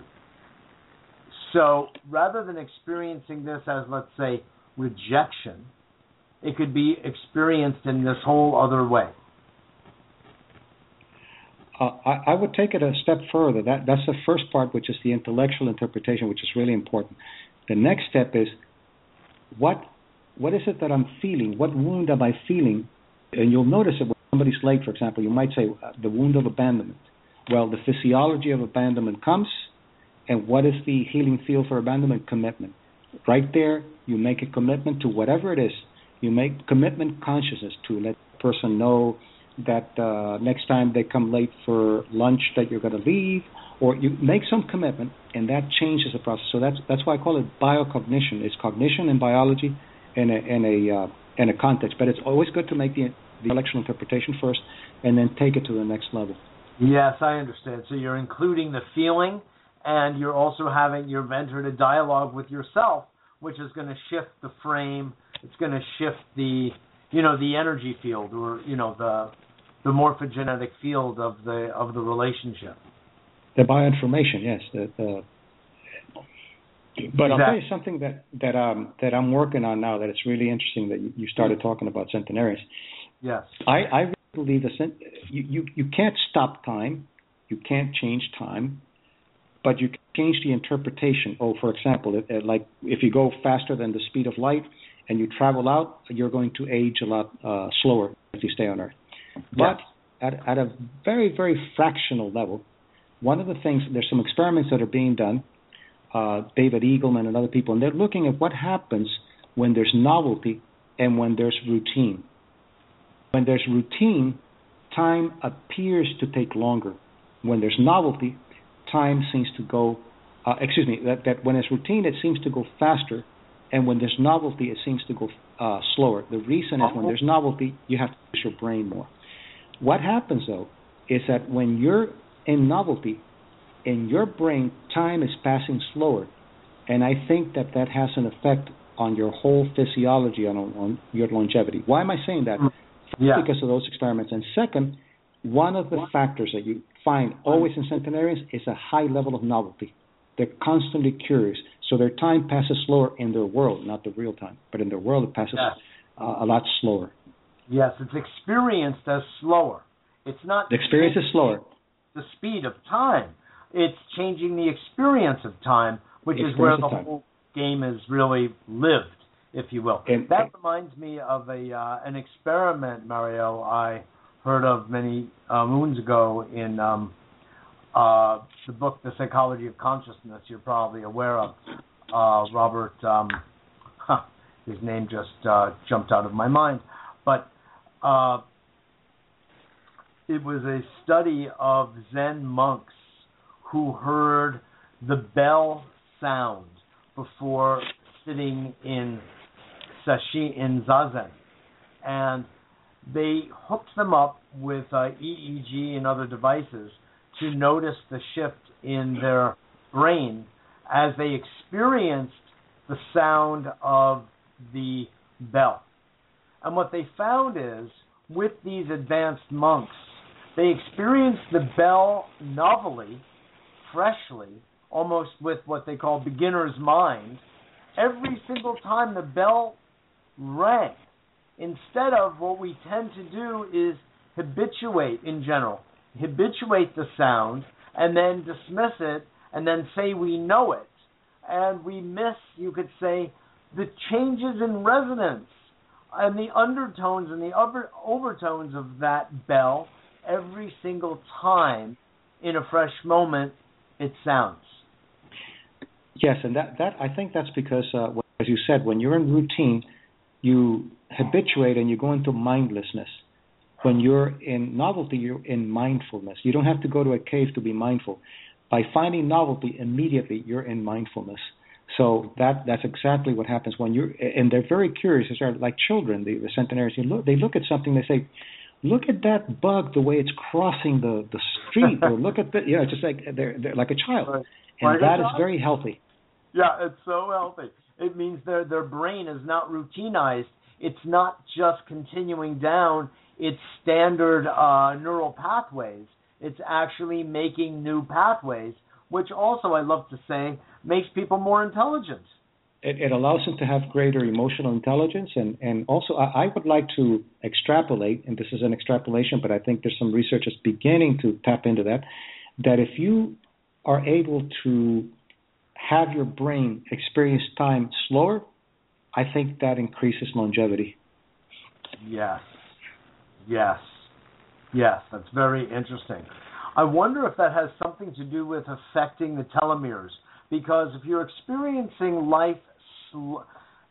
so rather than experiencing this as let's say rejection it could be experienced in this whole other way uh, I, I, would take it a step further. That that's the first part, which is the intellectual interpretation, which is really important. The next step is what what is it that I'm feeling? What wound am I feeling? And you'll notice it somebody's late, for example. You might say uh, the wound of abandonment. Well, the physiology of abandonment comes, and what is the healing field for abandonment? Commitment. Right there, you make a commitment to whatever it is. You make commitment consciousness to let the person know that uh, next time they come late for lunch that you're going to leave, or you make some commitment, and that changes the process. So that's that's why I call it biocognition. It's cognition and biology in a in a uh, in a context, but it's always good to make the the intellectual interpretation first, and then take it to the next level. Yes, I understand. So you're including the feeling, and you're also having you've entered a dialogue with yourself, which is going to shift the frame. It's going to shift the you know the energy field, or you know the the morphogenetic field of the of the relationship. The bioinformation, yes. The, the, but exactly. I'll tell you something that that um that I'm working on now that it's really interesting that you, you started talking about centenarians. Yes. I I really believe that you, you you can't stop time, you can't change time, but you can change the interpretation. Oh, for example, it, it, like if you go faster than the speed of light and you travel out, you're going to age a lot uh, slower if you stay on Earth. But at, at a very, very fractional level, one of the things, there's some experiments that are being done, uh, David Eagleman and other people, and they're looking at what happens when there's novelty and when there's routine. When there's routine, time appears to take longer. When there's novelty, time seems to go, uh, excuse me, that, that when it's routine, it seems to go faster, and when there's novelty, it seems to go uh, slower. The reason is when there's novelty, you have to use your brain more. What happens though is that when you're in novelty, in your brain, time is passing slower, and I think that that has an effect on your whole physiology on, on your longevity. Why am I saying that? Yeah. Because of those experiments. And second, one of the factors that you find always in centenarians is a high level of novelty. They're constantly curious, so their time passes slower in their world, not the real time, but in their world it passes yes. uh, a lot slower. Yes, it's experienced as slower. It's not the experience is slower. The speed of time. It's changing the experience of time, which the is where the whole game is really lived, if you will. And, that reminds me of a uh, an experiment, Mario. I heard of many uh, moons ago in um, uh, the book The Psychology of Consciousness. You're probably aware of uh, Robert. Um, huh, his name just uh, jumped out of my mind, but uh, it was a study of Zen monks who heard the bell sound before sitting in sesshin in zazen, and they hooked them up with uh, EEG and other devices to notice the shift in their brain as they experienced the sound of the bell. And what they found is, with these advanced monks, they experienced the bell novelly, freshly, almost with what they call beginner's mind, every single time the bell rang. Instead of what we tend to do is habituate in general, habituate the sound and then dismiss it and then say we know it and we miss, you could say, the changes in resonance and the undertones and the upper, overtones of that bell every single time in a fresh moment it sounds. Yes, and that, that I think that's because, uh, as you said, when you're in routine, you habituate and you go into mindlessness. When you're in novelty, you're in mindfulness. You don't have to go to a cave to be mindful. By finding novelty immediately, you're in mindfulness. So that that's exactly what happens when you're and they're very curious. They're like children, the, the centenarians. Look, they look at something, they say, "Look at that bug, the way it's crossing the the street," or "Look at the you know, it's just like they're they're like a child, and that is very healthy. Yeah, it's so healthy. It means their their brain is not routinized. It's not just continuing down its standard uh, neural pathways. It's actually making new pathways, which also I love to say makes people more intelligent. It, it allows them to have greater emotional intelligence, and and also I, I would like to extrapolate, and this is an extrapolation, but I think there's some research that's beginning to tap into that. That if you are able to have your brain experience time slower, I think that increases longevity. Yes. Yes. Yes, that's very interesting. I wonder if that has something to do with affecting the telomeres because if you're experiencing life sl-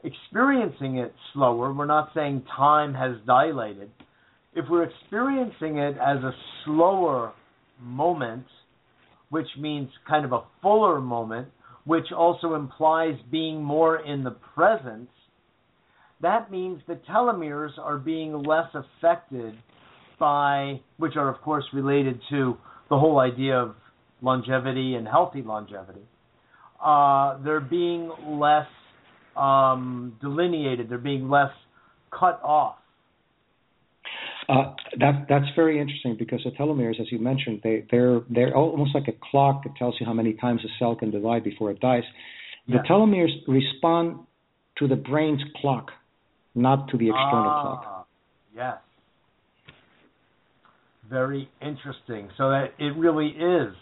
experiencing it slower, we're not saying time has dilated. If we're experiencing it as a slower moment, which means kind of a fuller moment, which also implies being more in the present, that means the telomeres are being less affected by, which are of course related to the whole idea of longevity and healthy longevity. Uh, they're being less um, delineated. They're being less cut off. Uh, that that's very interesting because the telomeres, as you mentioned, they they're they're almost like a clock that tells you how many times a cell can divide before it dies. The Yeah. telomeres respond to the brain's clock, not to the external ah, clock. Yes. Very interesting. So that it really is,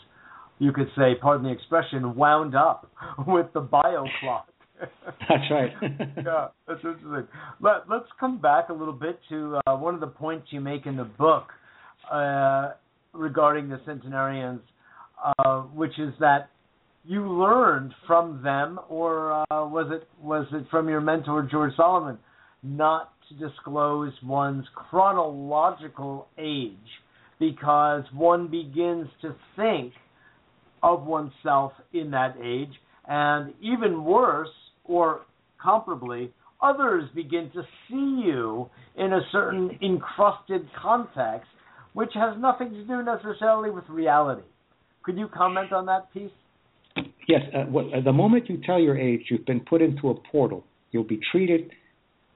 you could say, pardon the expression, wound up with the bio clock. That's right. yeah, that's interesting. Let, let's come back a little bit to uh, one of the points you make in the book uh, regarding the centenarians, uh, which is that you learned from them, or uh, was it was it from your mentor George Solomon, not to disclose one's chronological age because one begins to think of oneself in that age, and even worse, or comparably, others begin to see you in a certain encrusted context, which has nothing to do necessarily with reality. Could you comment on that piece? yes. Uh, uh, the moment you tell your age, you've been put into a portal. You'll be treated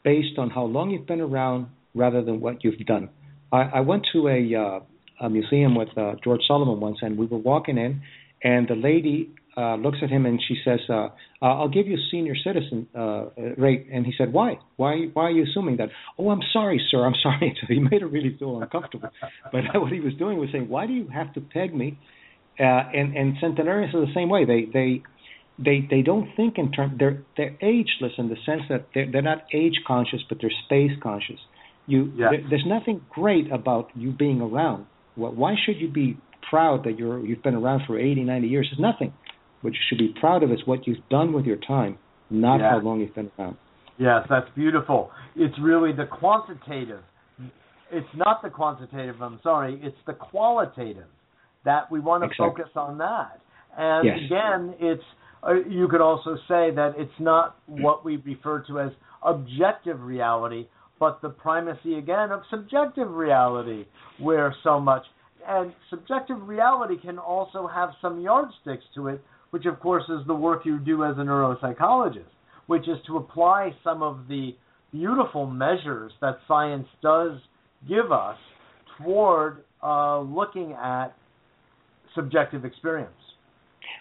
based on how long you've been around rather than what you've done. I, I went to a, uh, a museum with uh, George Solomon once, and we were walking in, and the lady uh, looks at him and she says, uh, "I'll give you senior citizen uh, rate." And he said, "Why? Why? Why are you assuming that?" "Oh, I'm sorry, sir. I'm sorry." So he made her really feel uncomfortable. but what he was doing was saying, "Why do you have to peg me?" Uh, and and centenarians are the same way. They they they they don't think in terms. They're they're ageless in the sense that they're they're not age conscious, but they're space conscious. You Yes. there, there's nothing great about you being around. Wh- Why should you be proud that you're you've been around for 80, 90 years? There's nothing. What you should be proud of is what you've done with your time, not Yeah. how long you've been around. Yes, that's beautiful. It's really the quantitative. It's not the quantitative, I'm sorry, it's the qualitative that we want to Exactly. focus on that. And Yes. again, it's uh, you could also say that it's not what we refer to as objective reality, but the primacy again of subjective reality, where so much and subjective reality can also have some yardsticks to it, which of course is the work you do as a neuropsychologist, which is to apply some of the beautiful measures that science does give us toward uh, looking at subjective experience.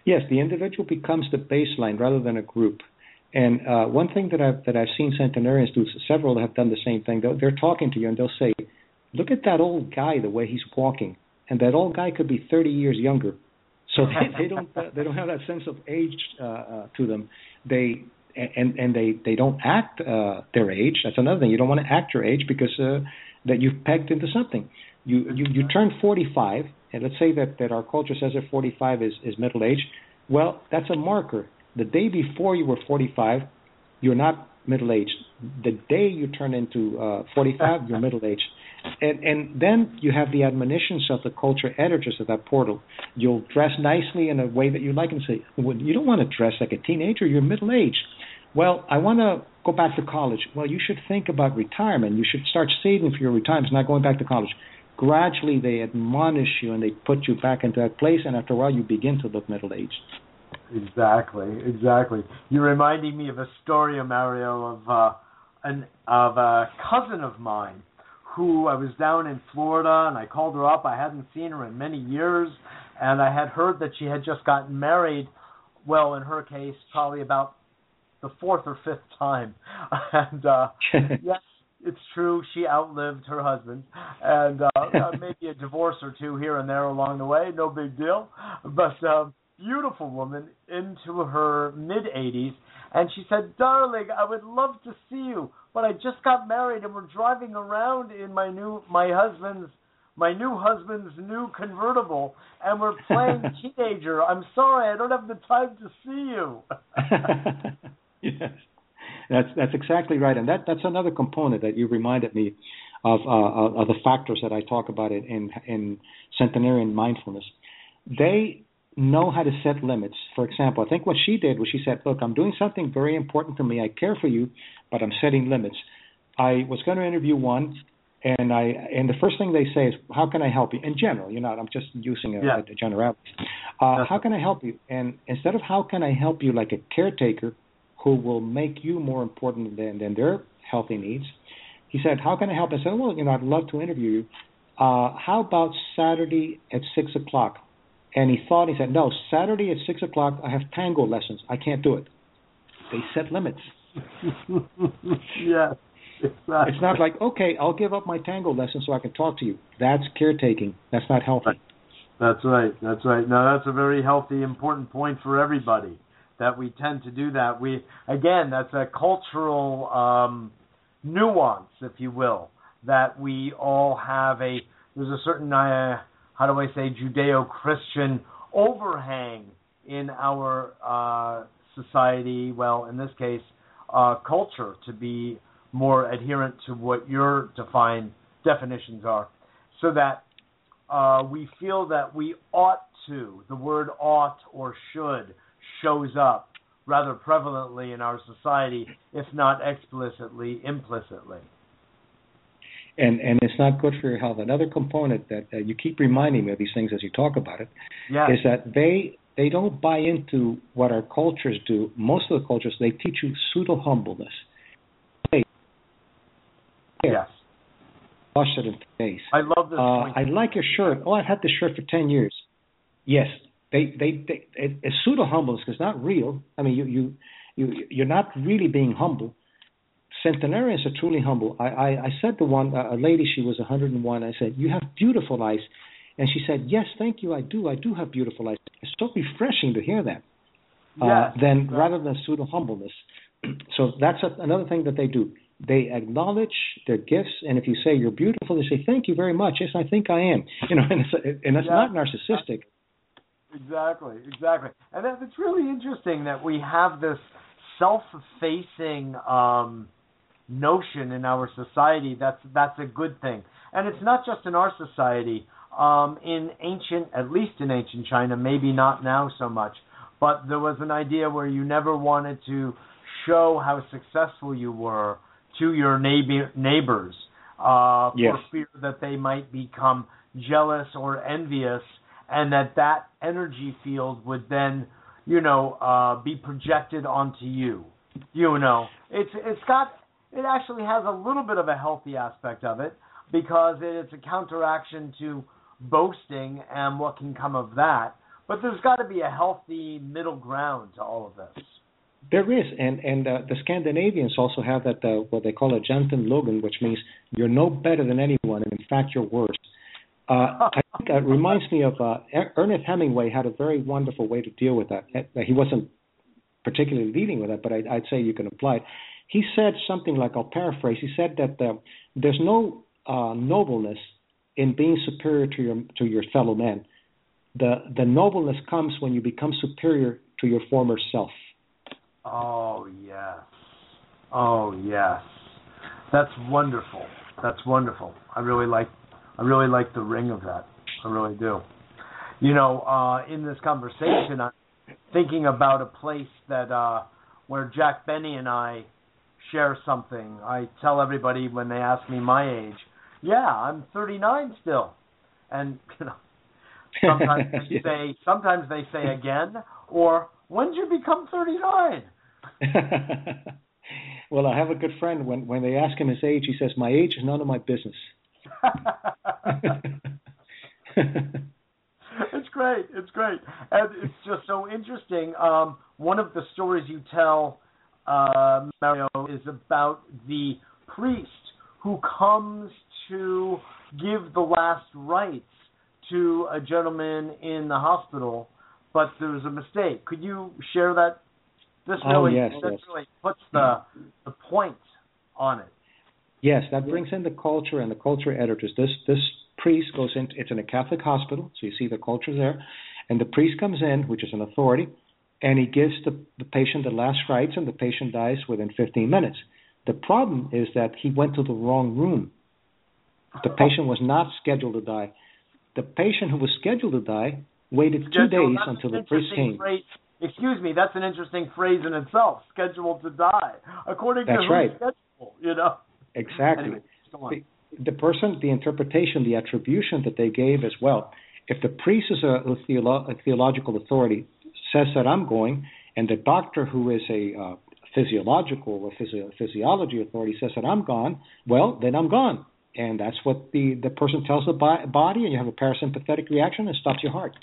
Yes, the individual becomes the baseline rather than a group. And uh, one thing that I've that I've seen centenarians do, several have done the same thing. They'll, they're talking to you and they'll say, "Look at that old guy, the way he's walking, and that old guy could be 30 years younger. So they, they don't they don't have that sense of age uh, uh, to them. They and and they they don't act uh, their age. That's another thing. You don't want to act your age because uh, that you've pegged into something. You you you turn 45, and let's say that that our culture says that 45 is is middle age. Well, that's a marker. The day before you were 45, you're not middle aged. The day you turn into uh, 45, you're middle aged. And, and then you have the admonitions of the culture editors of that portal. You'll dress nicely in a way that you like and say, well, you don't want to dress like a teenager, you're middle aged. Well, I want to go back to college. Well, you should think about retirement. You should start saving for your retirement, not going back to college. Gradually, they admonish you and they put you back into that place, and after a while, you begin to look middle aged. Exactly, exactly. You're reminding me of a story, Mario, of uh, an of a cousin of mine who I was down in Florida and I called her up. I hadn't seen her in many years, and I had heard that she had just gotten married. Well, in her case, probably about the fourth or fifth time, and uh, yes, it's true. She outlived her husband, and uh, uh, maybe a divorce or two here and there along the way. No big deal, but. Um, beautiful woman into her mid 80s, and she said, "Darling, I would love to see you, but I just got married and we're driving around in my new my husband's my new husband's new convertible, and we're playing teenager. I'm sorry, I don't have the time to see you." yes. That's that's exactly right, and that that's another component that you reminded me of uh, of the factors that I talk about in in, in centenarian mindfulness. They know how to set limits. For example, I think what she did was she said, "Look, I'm doing something very important to me. I care for you, but I'm setting limits." I was going to interview one, and I and the first thing they say is, "How can I help you?" In general, you know, I'm just using a, yeah. a generality. Uh, how can I help you? And instead of "How can I help you?" like a caretaker who will make you more important than than their healthy needs, he said, "How can I help?" I said, "Well, you know, I'd love to interview you. Uh, how about Saturday at six o'clock? And he thought, he said, no, Saturday at 6 o'clock, I have tango lessons. I can't do it. They set limits. yes. Exactly. It's not like, okay, I'll give up my tango lesson so I can talk to you. That's caretaking. That's not healthy. That's right. That's right. Now, that's a very healthy, important point for everybody that we tend to do that. We again, that's a cultural um, nuance, if you will, that we all have a. There's a certain uh, how do I say, Judeo Christian overhang in our uh, society, well, in this case, uh, culture, to be more adherent to what your defined definitions are, so that uh, we feel that we ought to, the word ought or should shows up rather prevalently in our society, if not explicitly, implicitly and and it's not good for your health. Another component that uh, you keep reminding me of these things as you talk about it is that they they don't buy into what our cultures do. Most of the cultures they teach you pseudo humbleness. Hey, yes. Wash it in the face. I love this. Uh, I like your shirt. Oh, I've had this shirt for ten years. Yes, they they, they it, it's pseudo humbleness because it's not real. I mean, you you you you're not really being humble centenarians are truly humble. I, I, I said to one a lady, she was 101. I said, "You have beautiful eyes," and she said, "Yes, thank you. I do. I do have beautiful eyes." It's so refreshing to hear that. Uh, yes, uh, then rather than pseudo humbleness. so that's a, another thing that they do. They acknowledge their gifts, and if you say you're beautiful, they say thank you very much. Yes, I think I am. You know, and it's, and it's not narcissistic. Exactly, exactly, and it's really interesting that we have this self-effacing um, notion in our society, that's that's a good thing. And it's not just in our society. Um, in ancient, at least in ancient China, maybe not now so much, but there was an idea where you never wanted to show how successful you were to your neighbor, neighbors uh, yes. for fear that they might become jealous or envious, and that that energy field would then, you know, uh, be projected onto you. You know, it's it's got it actually has a little bit of a healthy aspect of it because it's a counteraction to boasting and what can come of that. But there's got to be a healthy middle ground to all of this. There is, and and uh, the Scandinavians also have that uh, what they call a Janteloven, which means you're no better than anyone, and in fact you're worse. Uh, I think that reminds me of uh, Ernest Hemingway had a very wonderful way to deal with that. He wasn't particularly leading with that, but I, would say you can apply it. He said something like, I'll paraphrase. He said that uh, there's no uh, nobleness in being superior to your to your fellow men. The the nobleness comes when you become superior to your former self. Oh yes, oh yes, that's wonderful. That's wonderful. I really like I really like the ring of that. I really do. You know, uh, in this conversation, I'm thinking about a place that uh, where Jack Benny and I share something. I tell everybody when they ask me my age, yeah, I'm 39 still, and you know, sometimes they say, sometimes they say again, or when did you become 39? well, I have a good friend. When when they ask him his age, he says, "My age is none of my business." it's great. It's great, and it's just so interesting. Um, one of the stories you tell, uh, Mario, is about the priest who comes to give the last rites to a gentleman in the hospital, but there's a mistake. Could you share that? This oh, really, yes, this yes. really puts the the point on it. Yes, that brings in the culture and the culture editors. This this priest goes in. It's in a Catholic hospital, so you see the culture there, and the priest comes in, which is an authority, and he gives the, the patient the last rites, and the patient dies within 15 minutes. The problem is that he went to the wrong room. The patient was not scheduled to die. The patient who was scheduled to die waited two days until the priest came. Phrase. Excuse me, that's an interesting phrase in itself. Scheduled to die, according that's to right. schedule. You know. Exactly. Anyway, the, the, person, the interpretation, the attribution that they gave as well. If the priest is a, a, theolo- a theological authority, says that I'm going, and the doctor who is a uh, physiological or physio- physiology authority says that I'm gone, well, then I'm gone. And that's what the, the person tells the bi- body, and you have a parasympathetic reaction and stops your heart.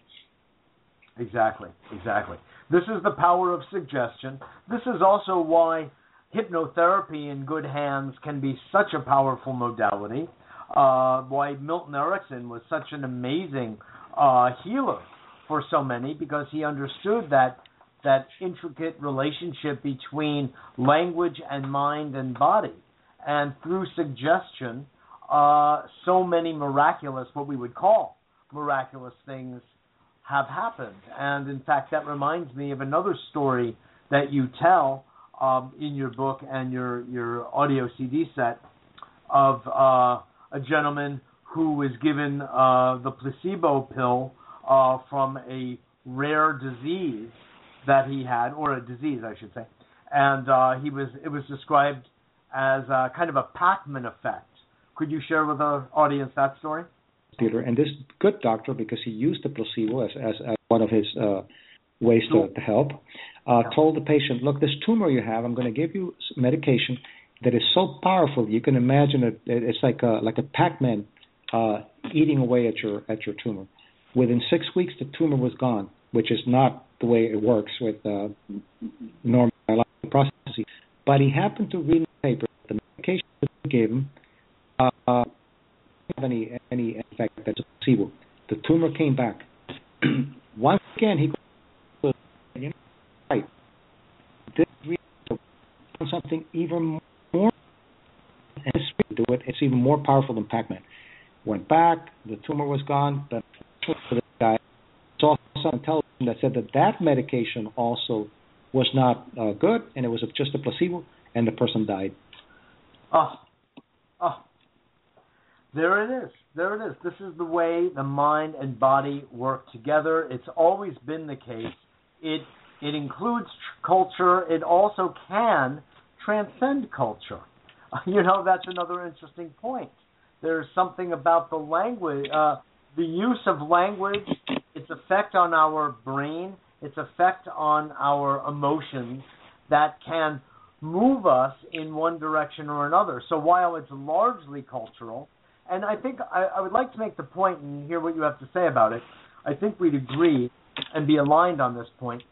Exactly, exactly. This is the power of suggestion. This is also why hypnotherapy in good hands can be such a powerful modality. Uh, why Milton Erickson was such an amazing uh, healer for so many because he understood that that intricate relationship between language and mind and body, and through suggestion, uh, so many miraculous, what we would call miraculous things, have happened. And in fact, that reminds me of another story that you tell um, in your book and your your audio CD set of uh, a gentleman who was given uh, the placebo pill uh, from a rare disease that he had, or a disease, I should say, and uh, he was it was described as uh, kind of a Pac-Man effect. Could you share with our audience that story? Peter, and this good doctor, because he used the placebo as, as, as one of his uh, ways to, to help, uh, told the patient, look, this tumor you have, I'm going to give you medication that is so powerful you can imagine it. It's like a like a Pac-Man uh, eating away at your at your tumor. Within six weeks, the tumor was gone, which is not the way it works with uh, normal biological processes. But he happened to read in the paper that the medication that they gave him uh, didn't have any any effect that's a placebo. The tumor came back. Once again, he right. This something even more and do it. It's even more powerful than Pac-Man. Went back, the tumor was gone, but for the guy, saw some television that said that that medication also was not uh, good, and it was just a placebo, and the person died. Oh, oh, there it is. There it is. This is the way the mind and body work together. It's always been the case. It it includes culture. It also can transcend culture. You know, that's another interesting point. There's something about the language, uh, the use of language, its effect on our brain, its effect on our emotions that can move us in one direction or another. So while it's largely cultural, and I think I, I would like to make the point and hear what you have to say about it. I think we'd agree and be aligned on this point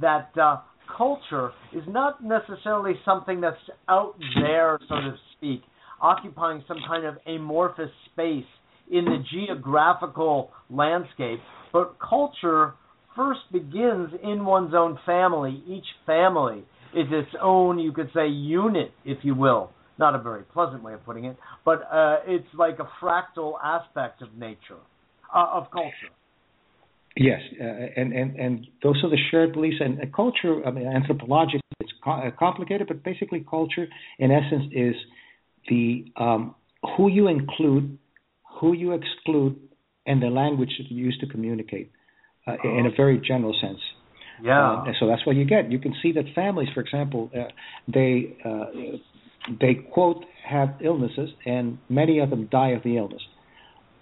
that uh, culture is not necessarily something that's out there, so to speak, occupying some kind of amorphous space in the geographical landscape, but culture first begins in one's own family. Each family is its own, you could say, unit, if you will. Not a very pleasant way of putting it, but uh, it's like a fractal aspect of nature, uh, of culture. Yes, uh, and, and and those are the shared beliefs and culture. I mean, anthropologically, it's co- uh, complicated, but basically, culture, in essence, is the um, who you include, who you exclude, and the language that you use to communicate, uh, oh. in a very general sense. Yeah. Uh, and so that's what you get. You can see that families, for example, uh, they uh, they quote have illnesses, and many of them die of the illness.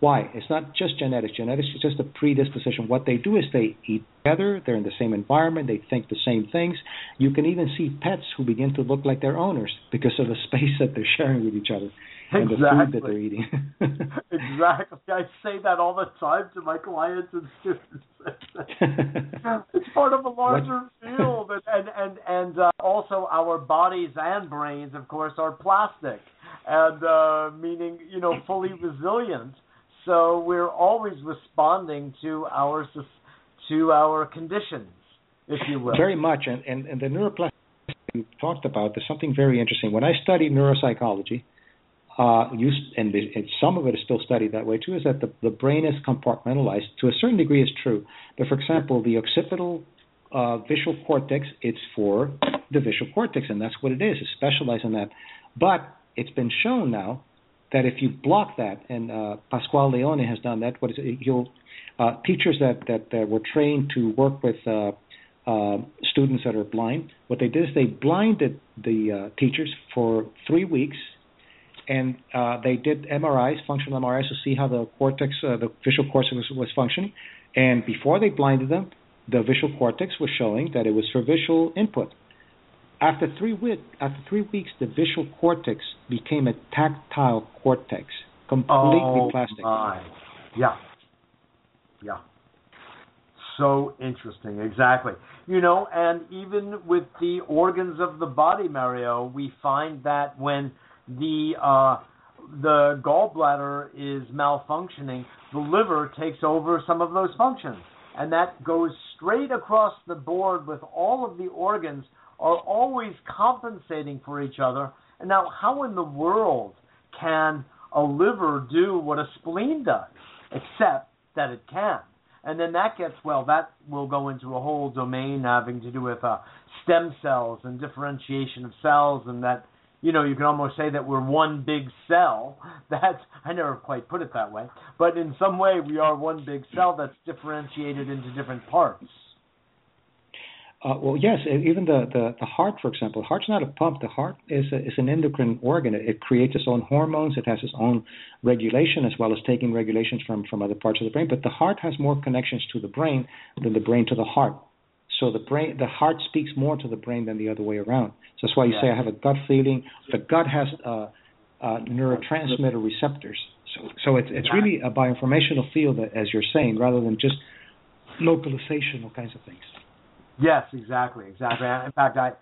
Why? It's not just genetics. Genetics is just a predisposition. What they do is they eat together, they're in the same environment, they think the same things. You can even see pets who begin to look like their owners because of the space that they're sharing with each other and exactly. the food that they're eating. exactly. I say that all the time to my clients and students. it's part of a larger what? field, and and and, and uh, also our bodies and brains, of course, are plastic, and uh, meaning you know fully resilient so we're always responding to our to our conditions, if you will. Very much, and and, and the neuroplasticity you talked about is something very interesting. When I studied neuropsychology, uh, used, and, the, and, some of it is still studied that way too, is that the, the brain is compartmentalized. To a certain degree, is true. But for example, the occipital uh, visual cortex, it's for the visual cortex, and that's what it is. It's specialized in that. But it's been shown now that if you block that, and uh, Pascual-Leone has done that, what is it? He'll uh, teachers that that uh, were trained to work with uh, uh, students that are blind. What they did is they blinded the uh, teachers for three weeks, and uh, they did MRIs, functional MRIs, to see how the cortex, uh, the visual cortex was, was functioning. And before they blinded them, the visual cortex was showing that it was for visual input. After three, week, after three weeks, the visual cortex became a tactile cortex, completely oh, plastic. My. Yeah. Yeah. So interesting, exactly. You know, and even with the organs of the body, Mario, we find that when the uh, the gallbladder is malfunctioning, the liver takes over some of those functions, and that goes straight across the board with all of the organs are always compensating for each other. And now, how in the world can a liver do what a spleen does, except that it can? And then that gets, well, that will go into a whole domain having to do with uh, stem cells and differentiation of cells, and that, you know, you can almost say that we're one big cell. That's, I never quite put it that way, but in some way we are one big cell that's differentiated into different parts. Uh, well, yes, even the, the, the heart, for example, the heart's not a pump. The heart is a, is an endocrine organ. It, it, creates its own hormones. It has its own regulation as well as taking regulations from from other parts of the brain. But the heart has more connections to the brain than the brain to the heart. So the brain, the heart speaks more to the brain than the other way around. So that's why you say I have a gut feeling. The gut has uh, uh, neurotransmitter receptors. So so it's it's really a bioinformational field, as you're saying, rather than just localization or kinds of things. Yes, exactly, exactly. In fact, I,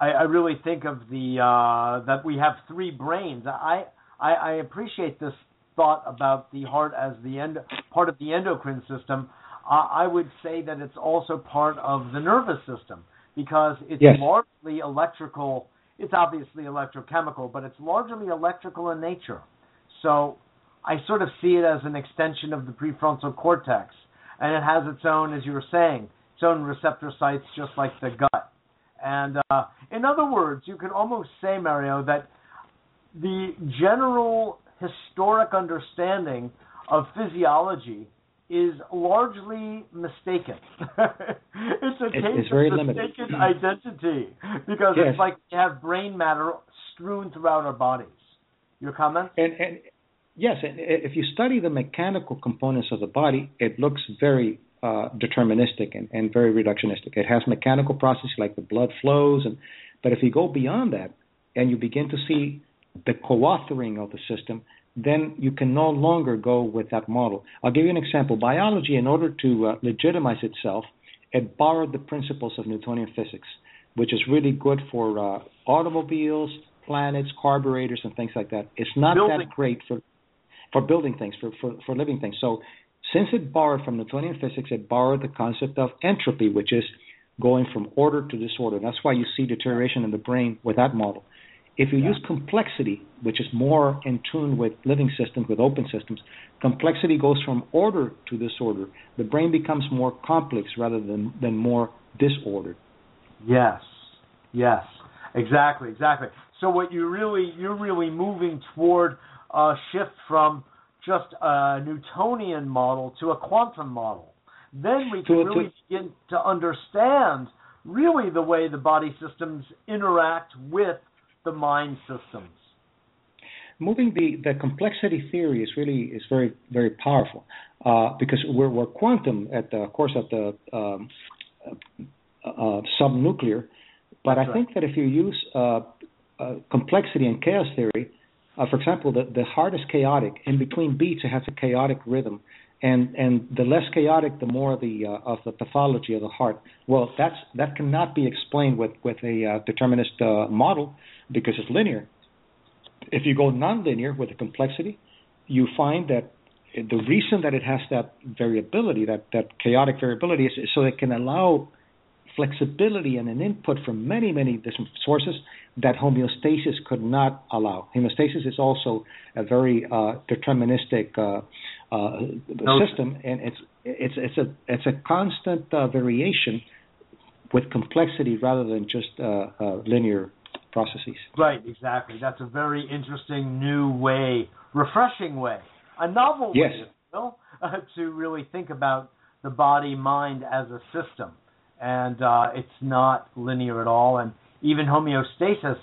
I, I really think of the uh, that we have three brains. I, I, I appreciate this thought about the heart as the end part of the endocrine system. Uh, I would say that it's also part of the nervous system because it's yes. largely electrical. It's obviously electrochemical, but it's largely electrical in nature. So I sort of see it as an extension of the prefrontal cortex, and it has its own, as you were saying, its own receptor sites, just like the gut. And uh, in other words, you could almost say, Mario, that the general historic understanding of physiology is largely mistaken. it's a case it's, very of limited. mistaken identity because yes. it's like we have brain matter strewn throughout our bodies. Your comment? And, and yes, if you study the mechanical components of the body, it looks very uh, deterministic and, and very reductionistic. It has mechanical processes like the blood flows, and but if you go beyond that and you begin to see the co-authoring of the system, then you can no longer go with that model. I'll give you an example. Biology, in order to uh, legitimize itself, it borrowed the principles of Newtonian physics, which is really good for uh, automobiles, planets, carburetors, and things like that. It's not Building. that great for for building things, for, for, for living things. So since it borrowed from Newtonian physics, it borrowed the concept of entropy, which is going from order to disorder. That's why you see deterioration in the brain with that model. If you yeah. use complexity, which is more in tune with living systems, with open systems, complexity goes from order to disorder. The brain becomes more complex rather than, than more disordered. Yes, yes, exactly, exactly. So what you really you're really moving toward a shift from just a Newtonian model to a quantum model. Then we can really begin to understand really the way the body systems interact with the mind systems. Moving the, the complexity theory is really is very very powerful uh, because we're, we're quantum at the of course at the um, uh, uh, subnuclear, but I right. think that if you use uh, uh, complexity and chaos theory, uh, for example, the, the heart is chaotic. In between beats, it has a chaotic rhythm, and and the less chaotic, the more the uh, of the pathology of the heart. Well, that's that cannot be explained with with a uh, determinist uh, model because it's linear. If you go nonlinear with the complexity, you find that the reason that it has that variability, that that chaotic variability, is so it can allow flexibility and an input from many, many different sources that homeostasis could not allow. Homeostasis is also a very uh, deterministic uh, uh, system, and it's it's it's a it's a constant uh, variation with complexity rather than just uh, uh, linear processes. Right, exactly. That's a very interesting new way, refreshing way, a novel yes. way, you know, to really think about the body mind as a system and uh, it's not linear at all. And even homeostasis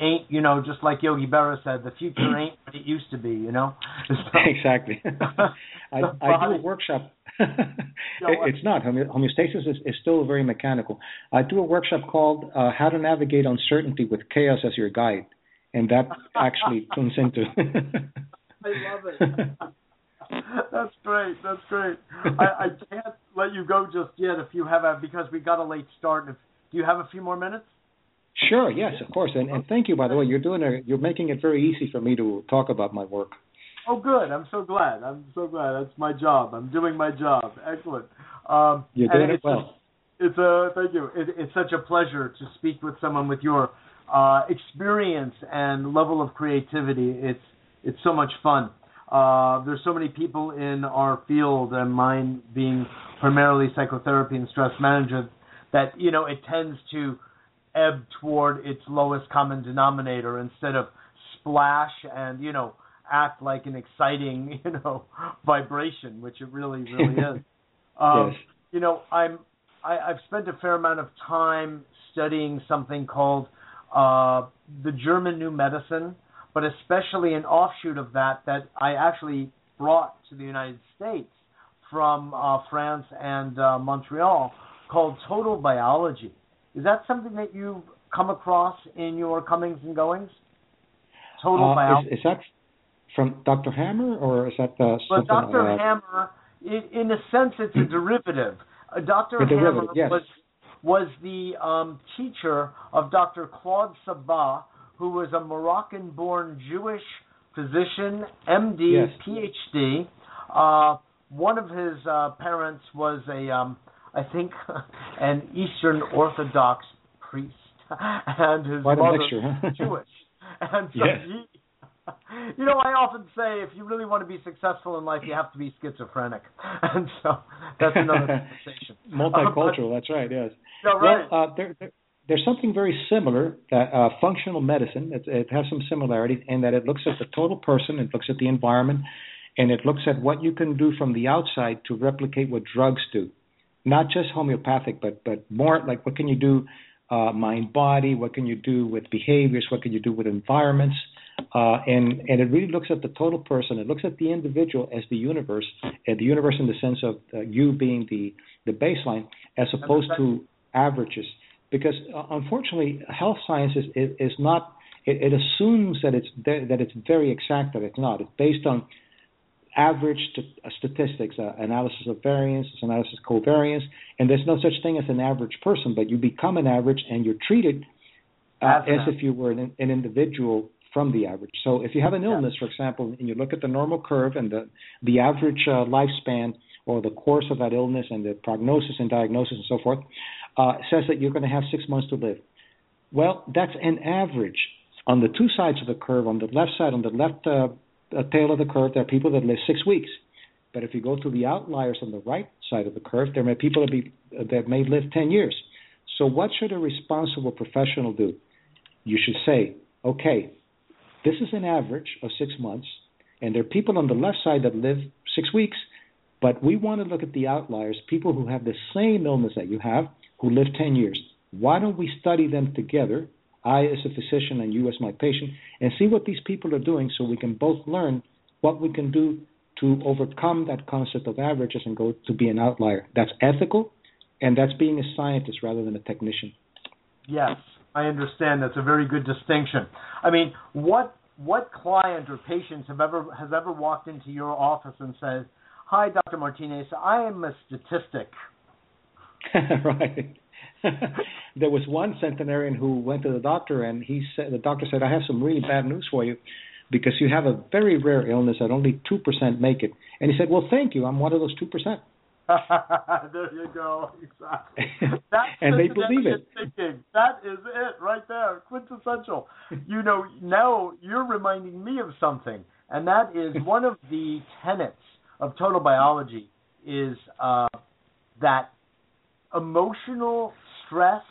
ain't, you know, just like Yogi Berra said, the future ain't what it used to be, you know. exactly. I, I do a workshop. It's not homeostasis is, is still very mechanical. I do a workshop called uh, "How to Navigate Uncertainty with Chaos as Your Guide," and that actually tunes into. I love it. That's great. That's great. I, I can't let you go just yet if you have a because we got a late start. If, do you have a few more minutes? Sure. Yes, of course. And, and thank you, by the way. You're doing a you're making it very easy for me to talk about my work. Oh, good. I'm so glad. I'm so glad. That's my job. I'm doing my job. Excellent. Um, you're doing it well. It's a thank you. It, it's such a pleasure to speak with someone with your uh, experience and level of creativity. It's it's so much fun. Uh, there's so many people in our field, and mine being primarily psychotherapy and stress management, that you know it tends to ebb toward its lowest common denominator instead of splash and you know act like an exciting you know vibration, which it really really is. Um, yes. You know, I'm I, I've spent a fair amount of time studying something called uh, the German New Medicine but especially an offshoot of that that I actually brought to the United States from uh, France and uh, Montreal called Total Biology. Is that something that you've come across in your comings and goings? Total uh, Biology. Is, that from Dr. Hamer or is that uh, well, Dr. Uh, Hamer, in, in, a sense, it's a derivative. Uh, Dr. Hamer yes. was was the um, teacher of Dr. Claude Sabbah, who was a Moroccan born Jewish physician, MD, yes. PhD. Uh, one of his uh, parents was a, um, I think, an Eastern Orthodox priest, and his Quite mother mixture, huh? Jewish. And so yes. he, you know, I often say if you really want to be successful in life, you have to be schizophrenic, and so that's another conversation. Multicultural, uh, that's right. Yes. No, right. Well, uh, there, there, there's something very similar that uh, functional medicine. It, it, has some similarities in that it looks at the total person, it looks at the environment, and it looks at what you can do from the outside to replicate what drugs do. Not just homeopathic, but but more like what can you do, uh, mind body. What can you do with behaviors? What can you do with environments? Uh, and and it really looks at the total person. It looks at the individual as the universe, and the universe in the sense of uh, you being the the baseline, as opposed to averages because uh, unfortunately, health sciences is, is not. It, it, assumes that it's that it's very exact, but it's not. It's based on average st- uh, statistics, uh, analysis of variance, analysis of covariance, and there's no such thing as an average person. But you become an average, and you're treated uh, as if you were an, an individual from the average. So if you have an illness, for example, and you look at the normal curve and the the average uh, lifespan or the course of that illness and the prognosis and diagnosis and so forth uh, says that you're going to have six months to live. Well, that's an average. On the two sides of the curve, on the left side, on the left uh, uh tail of the curve, there are people that live six weeks. But if you go to the outliers on the right side of the curve, there may people that, be, that may live 10 years. So what should a responsible professional do? You should say, okay, this is an average of six months, and there are people on the left side that live six weeks, but we want to look at the outliers, people who have the same illness that you have, who live 10 years. Why don't we study them together, I as a physician and you as my patient, and see what these people are doing so we can both learn what we can do to overcome that concept of averages and go to be an outlier. That's ethical, and that's being a scientist rather than a technician. Yes, I understand. That's a very good distinction. I mean, what what client or patient have ever has ever walked into your office and said, "Hi, Dr. Martinez, I am a statistic." right. there was one centenarian who went to the doctor, and he said, "The doctor said, I have some really bad news for you." because you have a very rare illness that only 2% make it. And he said, Well, thank you. I'm one of those 2%. there you go. Exactly. That's and they believe it. Thinking. That is it right there. Quintessential. you know, now you're reminding me of something, and that is one of the tenets of total biology is uh, that emotional stress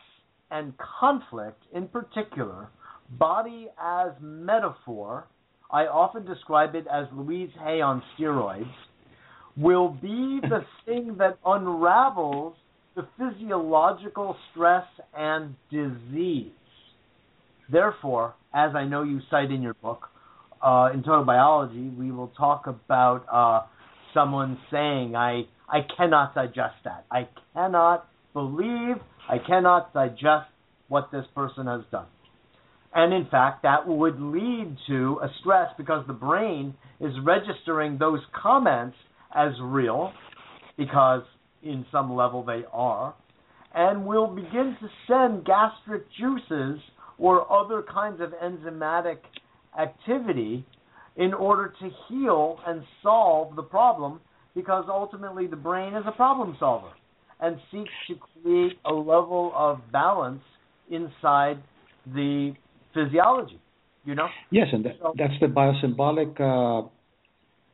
and conflict, in particular, body as metaphor, I often describe it as Louise Hay on steroids, will be the thing that unravels the physiological stress and disease. Therefore, as I know you cite in your book, uh, in total biology, we will talk about uh, someone saying, I, I cannot digest that. I cannot believe, I cannot digest what this person has done. And in fact, that would lead to a stress because the brain is registering those comments as real, because in some level they are, and will begin to send gastric juices or other kinds of enzymatic activity in order to heal and solve the problem because ultimately the brain is a problem solver and seeks to create a level of balance inside the physiology. You know. Yes, and that, so, that's the biosymbolic uh,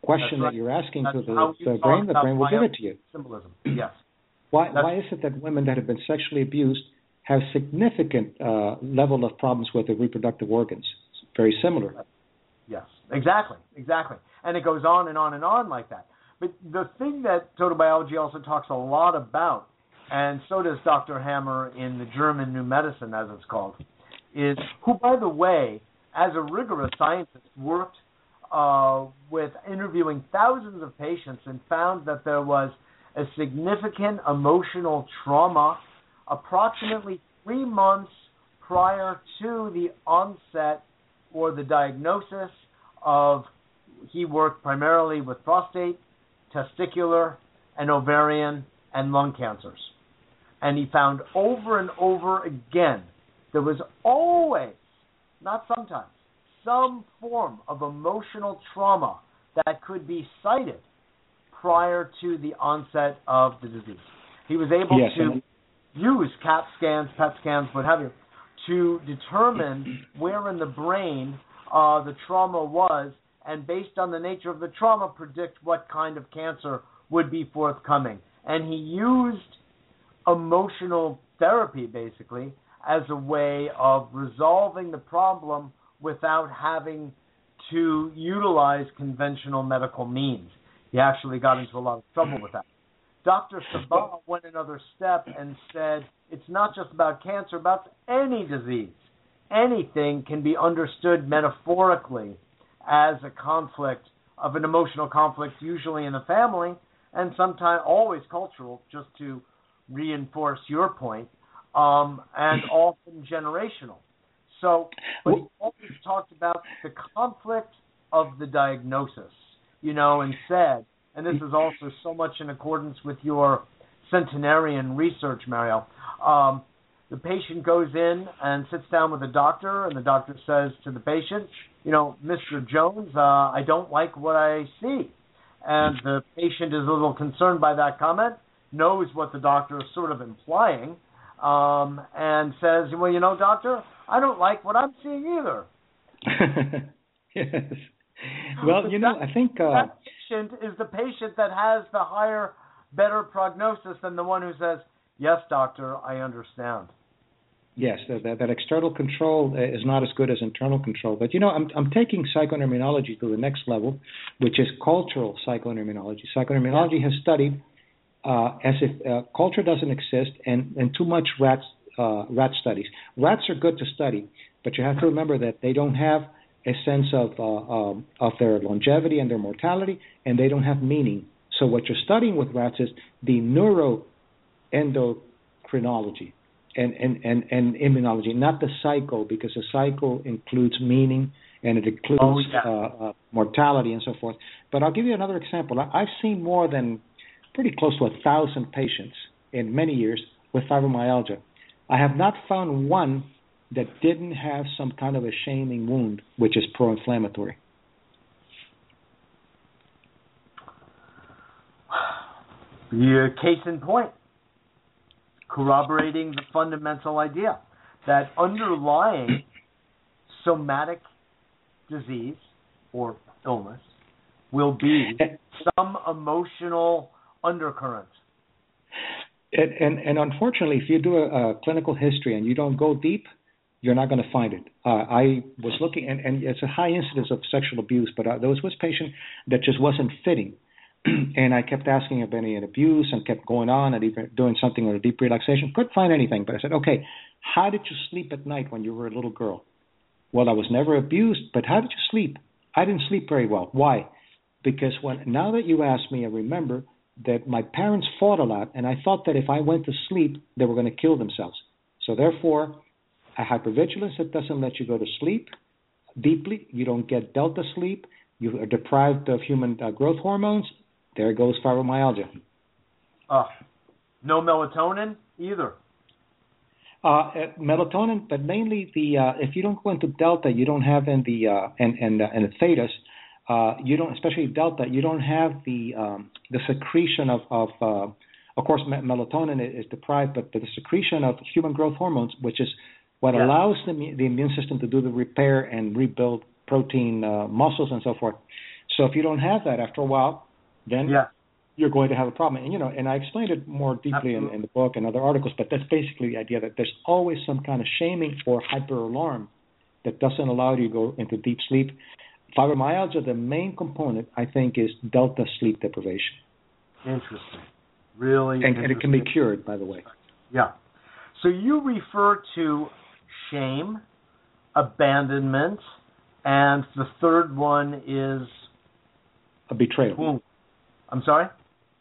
question right. that you're asking that's to the, the brain. The brain will give it to you. Symbolism. Yes. Why why is it that women that have been sexually abused have significant uh, level of problems with their reproductive organs? It's very similar. Yes, exactly, exactly, and it goes on and on and on like that. But the thing that total biology also talks a lot about, and so does Dr. Hamer in the German New Medicine, as it's called, is who, by the way, as a rigorous scientist, worked uh, with interviewing thousands of patients and found that there was a significant emotional trauma approximately three months prior to the onset or the diagnosis of he worked primarily with prostate, testicular, and ovarian and lung cancers. And he found over and over again there was always, not sometimes, some form of emotional trauma that could be cited prior to the onset of the disease. He was able yes, to use CAT scans, PET scans, what have you, to determine where in the brain uh, the trauma was, and based on the nature of the trauma, predict what kind of cancer would be forthcoming. And he used emotional therapy, basically, as a way of resolving the problem without having to utilize conventional medical means. He actually got into a lot of trouble with that. Dr. Sabbah went another step and said it's not just about cancer, about any disease. Anything can be understood metaphorically as a conflict of an emotional conflict, usually in the family, and sometimes always cultural, just to reinforce your point um, and often generational. So, but he always talked about the conflict of the diagnosis, you know, and said, and this is also so much in accordance with your centenarian research, Mario, um, the patient goes in and sits down with the doctor, and the doctor says to the patient, you know, Mr. Jones, uh, I don't like what I see. And the patient is a little concerned by that comment, knows what the doctor is sort of implying, um, and says, well, you know, doctor, I don't like what I'm seeing either. yes. Well, you know, that, I think uh, that patient is the patient that has the higher, better prognosis than the one who says, "Yes, doctor, I understand." Yes, that, that external control uh, is not as good as internal control. But you know, I'm I'm taking psychoneuroimmunology to the next level, which is cultural psychoneuroimmunology. Psychoneuroimmunology has studied uh, as if uh, culture doesn't exist and and too much rats uh, rat studies. Rats are good to study, but you have to remember that they don't have a sense of uh, um, of their longevity and their mortality, and they don't have meaning. So what you're studying with rats is the neuroendocrinology and, and, and, and immunology, not the cycle, because the cycle includes meaning and it includes oh, yeah. uh, uh, mortality and so forth. But I'll give you another example. I've seen more than pretty close to a thousand patients in many years with fibromyalgia. I have not found one that didn't have some kind of a shaming wound, which is pro-inflammatory. Yeah, case in point, corroborating the fundamental idea that underlying somatic disease or illness will be eh. some emotional undercurrent. And, and, and unfortunately, if you do a, a, clinical history and you don't go deep, you're not going to find it. Uh, I was looking, and, and, it's a high incidence of sexual abuse, but uh, there was this patient that just wasn't fitting. and I kept asking if any abuse and kept going on and even doing something with a deep relaxation. Couldn't find anything, but I said, okay, how did you sleep at night when you were a little girl? Well, I was never abused, but how did you sleep? I didn't sleep very well. Why? Because when now that you ask me, I remember that my parents fought a lot, and I thought that if I went to sleep, they were going to kill themselves. So therefore, a hypervigilance that doesn't let you go to sleep deeply, you don't get delta sleep, you are deprived of human uh, growth hormones. There goes fibromyalgia. Uh, no melatonin either. Uh, uh, melatonin, but mainly the uh, if you don't go into delta, you don't have in the uh, and and uh, and the thetas, uh, you don't especially delta, you don't have the um, the secretion of of uh, of course melatonin is deprived, but, but the secretion of human growth hormones, which is what yeah. allows the, the immune system to do the repair and rebuild protein uh, muscles and so forth. So if you don't have that after a while, then yeah. you're going to have a problem. And you know, and I explained it more deeply in, in, the book and other articles, but that's basically the idea that there's always some kind of shaming or hyper alarm that doesn't allow you to go into deep sleep. Fibromyalgia, the main component, I think, is delta sleep deprivation. Interesting. Really and, interesting. and it can be cured, by the way. Yeah. So you refer to shame, abandonment, and the third one is a betrayal. I'm sorry?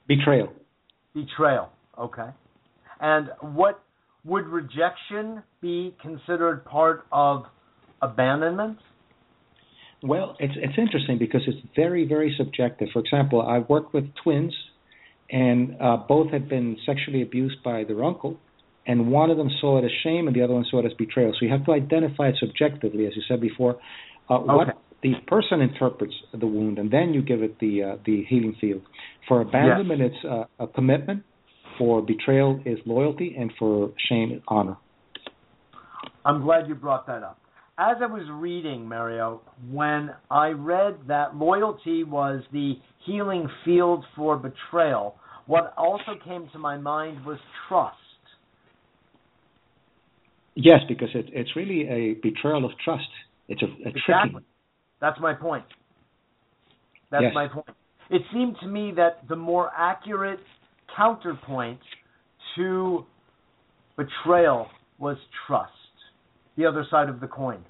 Betrayal. Betrayal. Okay. And what would rejection be considered part of abandonment? Well, it's it's interesting because it's very very subjective. For example, I've worked with twins, and uh, both had been sexually abused by their uncle, and one of them saw it as shame and the other one saw it as betrayal. So you have to identify it subjectively, as you said before, uh, okay. what the person interprets the wound, and then you give it the uh, the healing field. For abandonment, yes. it's uh, a commitment. For betrayal, is loyalty, and for shame, is honor. I'm glad you brought that up. As I was reading, Mario, when I read that loyalty was the healing field for betrayal, what also came to my mind was trust. Yes, because it, it's really a betrayal of trust. It's a, a exactly. That's my point. That's yes. my point. It seemed to me that the more accurate counterpoint to betrayal was trust, the other side of the coin.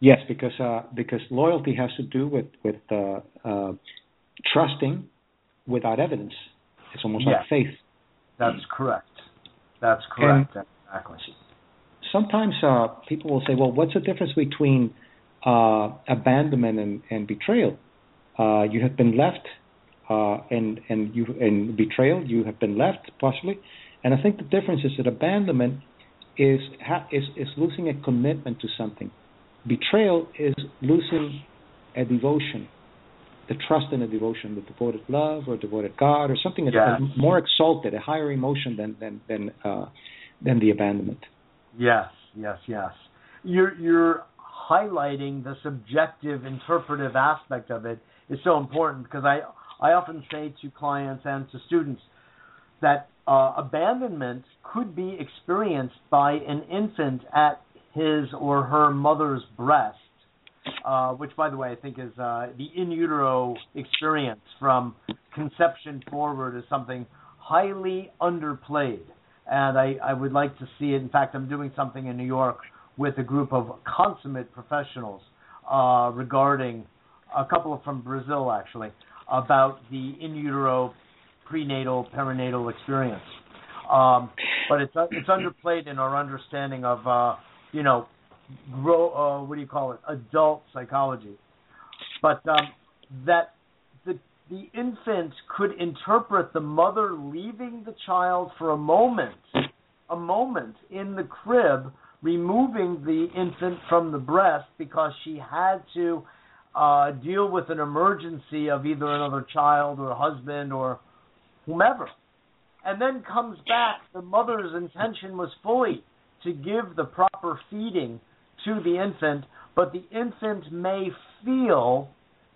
Yes, because uh, because loyalty has to do with with uh, uh, trusting without evidence. It's almost yes. like faith. That's correct. That's correct. And exactly. Sometimes uh, people will say, "Well, what's the difference between uh, abandonment and, and betrayal? Uh, you have been left, uh, and and you and betrayal. You have been left, possibly, And I think the difference is that abandonment is is is losing a commitment to something. Betrayal is losing a devotion, the trust in a devotion, the devoted love or devoted God or something that's more exalted, a higher emotion than than than uh, than the abandonment. Yes, yes, yes. You're you're highlighting the subjective interpretive aspect of it is so important because I I often say to clients and to students that uh, abandonment could be experienced by an infant at his or her mother's breast, uh, which, by the way, I think is uh, the in utero experience from conception forward is something highly underplayed. And I, I would like to see it. In fact, I'm doing something in New York with a group of consummate professionals uh, regarding a couple from Brazil, actually, about the in utero prenatal perinatal experience. Um, but it's it's underplayed in our understanding of uh, you know grow uh, what do you call it adult psychology. But um, that the the infant could interpret the mother leaving the child for a moment, a moment in the crib, removing the infant from the breast because she had to uh, deal with an emergency of either another child or a husband or whomever. And then comes back, the mother's intention was fully to give the proper feeding to the infant, but the infant may feel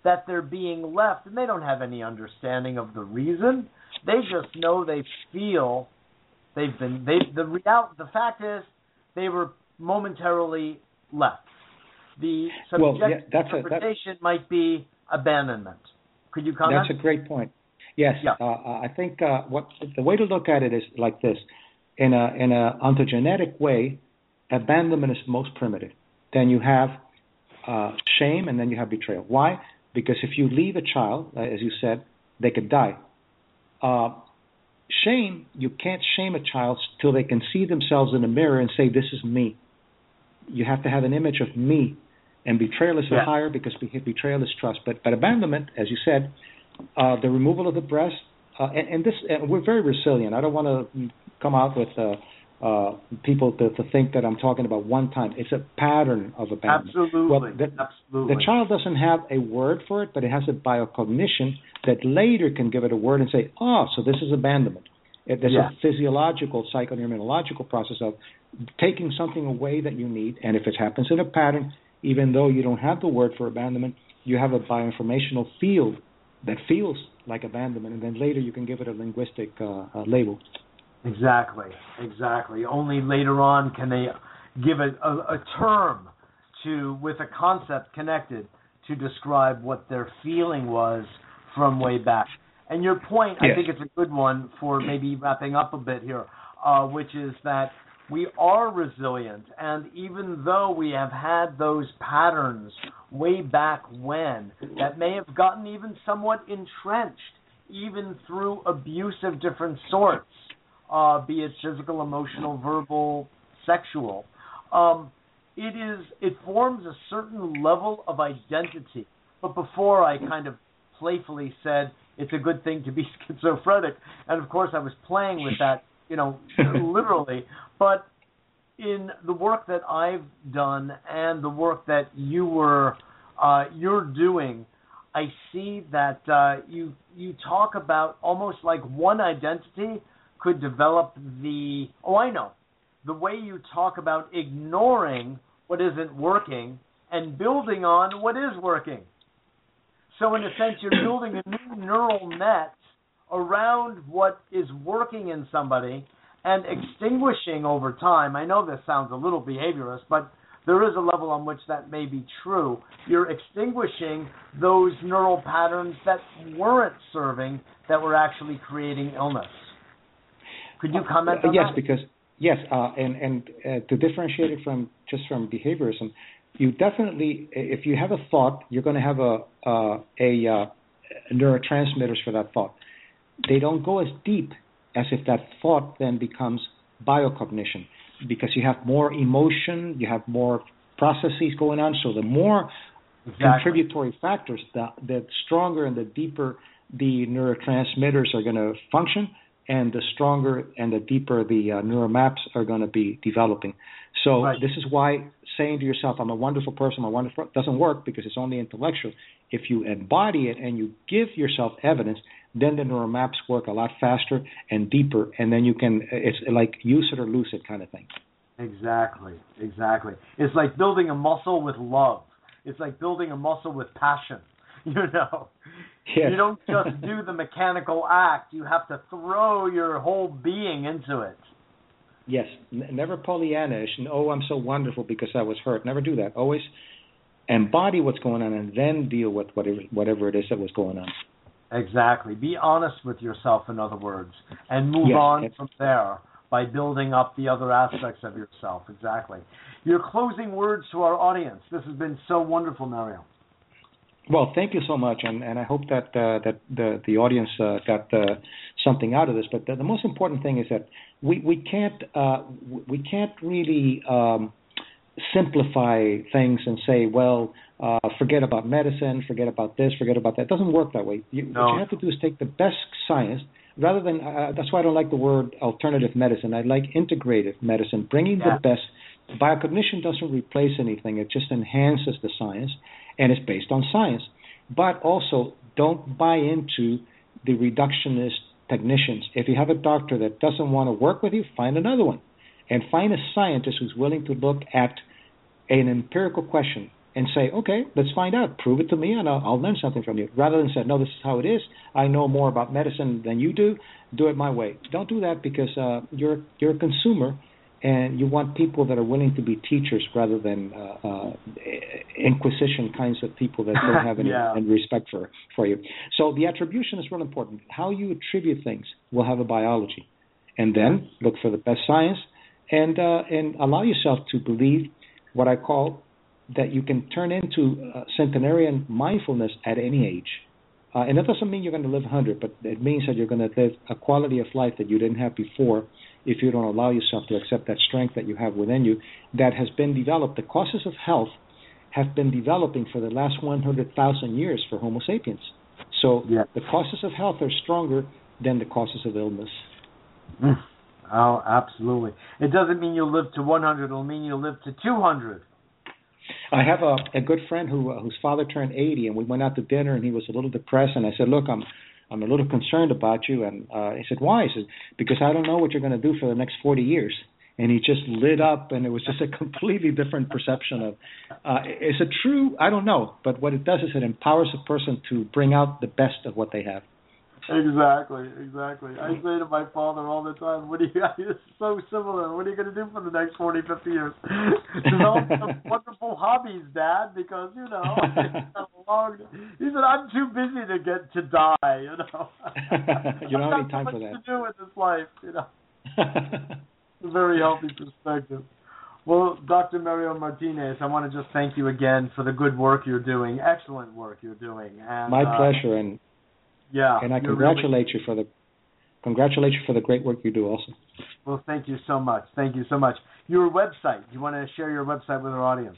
that they're being left, and they don't have any understanding of the reason. They just know they feel they've been. They the real the fact is they were momentarily left. The subjective well, yeah, interpretation a, might be abandonment. Could you comment? That's a great point. Yes, yeah. uh, I think uh, what the way to look at it is like this: in a in a ontogenetic way, abandonment is most primitive. Then you have uh, shame, and then you have betrayal. Why? Because if you leave a child, uh, as you said, they could die. Uh, shame, you can't shame a child till they can see themselves in the mirror and say, "This is me." You have to have an image of me and betrayal is yeah. higher because betrayal is trust. But but abandonment, as you said, uh, the removal of the breast, uh, and, and, this and we're very resilient. I don't want to come out with uh, uh, people to, to, think that I'm talking about one time. It's a pattern of abandonment. Absolutely. Well, the, Absolutely. The child doesn't have a word for it, but it has a biocognition that later can give it a word and say, "Oh, so this is abandonment." There's yeah. a physiological, psychoneurological process of taking something away that you need, and if it happens in a pattern, even though you don't have the word for abandonment, you have a bioinformational field that feels like abandonment, and then later you can give it a linguistic uh, uh, label. Exactly, exactly. Only later on can they give it a, a term to with a concept connected to describe what their feeling was from way back. And your point, yes. I think it's a good one for maybe wrapping up a bit here, uh, which is that we are resilient. And even though we have had those patterns way back when that may have gotten even somewhat entrenched, even through abuse of different sorts, uh, be it physical, emotional, verbal, sexual, um, it is it forms a certain level of identity. But before I kind of playfully said it's a good thing to be schizophrenic, and of course I was playing with that you know, literally. But in the work that I've done and the work that you were uh, you're doing, I see that uh, you you talk about almost like one identity could develop the oh I know the way you talk about ignoring what isn't working and building on what is working. So in a sense, you're building a new neural net around what is working in somebody and extinguishing over time. I know this sounds a little behaviorist, but there is a level on which that may be true. You're extinguishing those neural patterns that weren't serving, that were actually creating illness. Could you comment uh, on yes, that? Yes, because yes, uh, and and uh, to differentiate it from just from behaviorism, you definitely, if you have a thought, you're going to have a uh, a uh, neurotransmitters for that thought they don't go as deep as if that thought then becomes biocognition because you have more emotion, you have more processes going on. So the more exactly. contributory factors, the, the stronger and the deeper the neurotransmitters are going to function. and the stronger and the deeper the uh, neural maps are going to be developing. So Right. this is why saying to yourself, "I'm a wonderful person," "I'm a wonderful," doesn't work because it's only intellectual. If you embody it and you give yourself evidence, then the neural maps work a lot faster and deeper, and then you can. It's like use it or lose it kind of thing. Exactly, exactly. It's like building a muscle with love. It's like building a muscle with passion. You know, Yes. you don't just do the mechanical act. You have to throw your whole being into it. Yes, N- never Pollyannish and oh, I'm so wonderful because I was hurt. Never do that. Always embody what's going on and then deal with whatever whatever it is that was going on. Exactly. Be honest with yourself, in other words, and move Yes, on from there by building up the other aspects of yourself. Exactly. Your closing words to our audience. This has been so wonderful, Mario. Well, thank you so much, and, and I hope that uh, that the the audience uh, got uh, something out of this. But the, the most important thing is that we we can't uh, we can't really um, simplify things and say, well, uh, forget about medicine, forget about this, forget about that. It doesn't work that way. You, No. What you have to do is take the best science, rather than. Uh, that's why I don't like the word alternative medicine. I like integrative medicine, bringing Yeah. the best. Biocognition doesn't replace anything; it just enhances the science, and it's based on science. But also, don't buy into the reductionist technicians. If you have a doctor that doesn't want to work with you, find another one, and find a scientist who's willing to look at an empirical question and say, okay, let's find out. Prove it to me, and I'll, I'll learn something from you. Rather than say, no, this is how it is. I know more about medicine than you do. Do it my way. Don't do that because uh, you're you're a consumer, and you want people that are willing to be teachers rather than uh, uh, inquisition kinds of people that don't have any, Yeah. any respect for for you. So the attribution is real important. How you attribute things will have a biology, and then look for the best science, and uh, and allow yourself to believe what I call that you can turn into uh, centenarian mindfulness at any age. Uh, and that doesn't mean you're going to live 100, but it means that you're going to live a quality of life that you didn't have before if you don't allow yourself to accept that strength that you have within you that has been developed. The causes of health have been developing for the last 100,000 years for Homo sapiens. So Yeah. the causes of health are stronger than the causes of illness. Mm. Oh, absolutely. It doesn't mean you'll live to 100. It'll mean you'll live to 200. I have a, a good friend who uh, whose father turned 80, and we went out to dinner, and he was a little depressed. And I said, "Look, I'm I'm a little concerned about you." And uh, he said, "Why?" I said, "Because I don't know what you're going to do for the next 40 years." And he just lit up, and it was just a completely different perception of. Uh, is it true? I don't know, but what it does is it empowers a person to bring out the best of what they have. Exactly, exactly. I say to my father all the time, "What do you? It's so similar. What are you going to do for the next forty, fifty years? Develop some wonderful hobbies, Dad, because you know long. He said, "I'm too busy to get to die. You know, You don't have any time so for that. to do with this life. You know, it's a very healthy perspective." Well, Dr. Mario Martinez, I want to just thank you again for the good work you're doing, excellent work you're doing. And, My uh, pleasure, and Yeah, and I you're really- congratulate you for the congratulate you for the great work you do also. Well, thank you so much. Thank you so much. Your website. Do you want to share your website with our audience?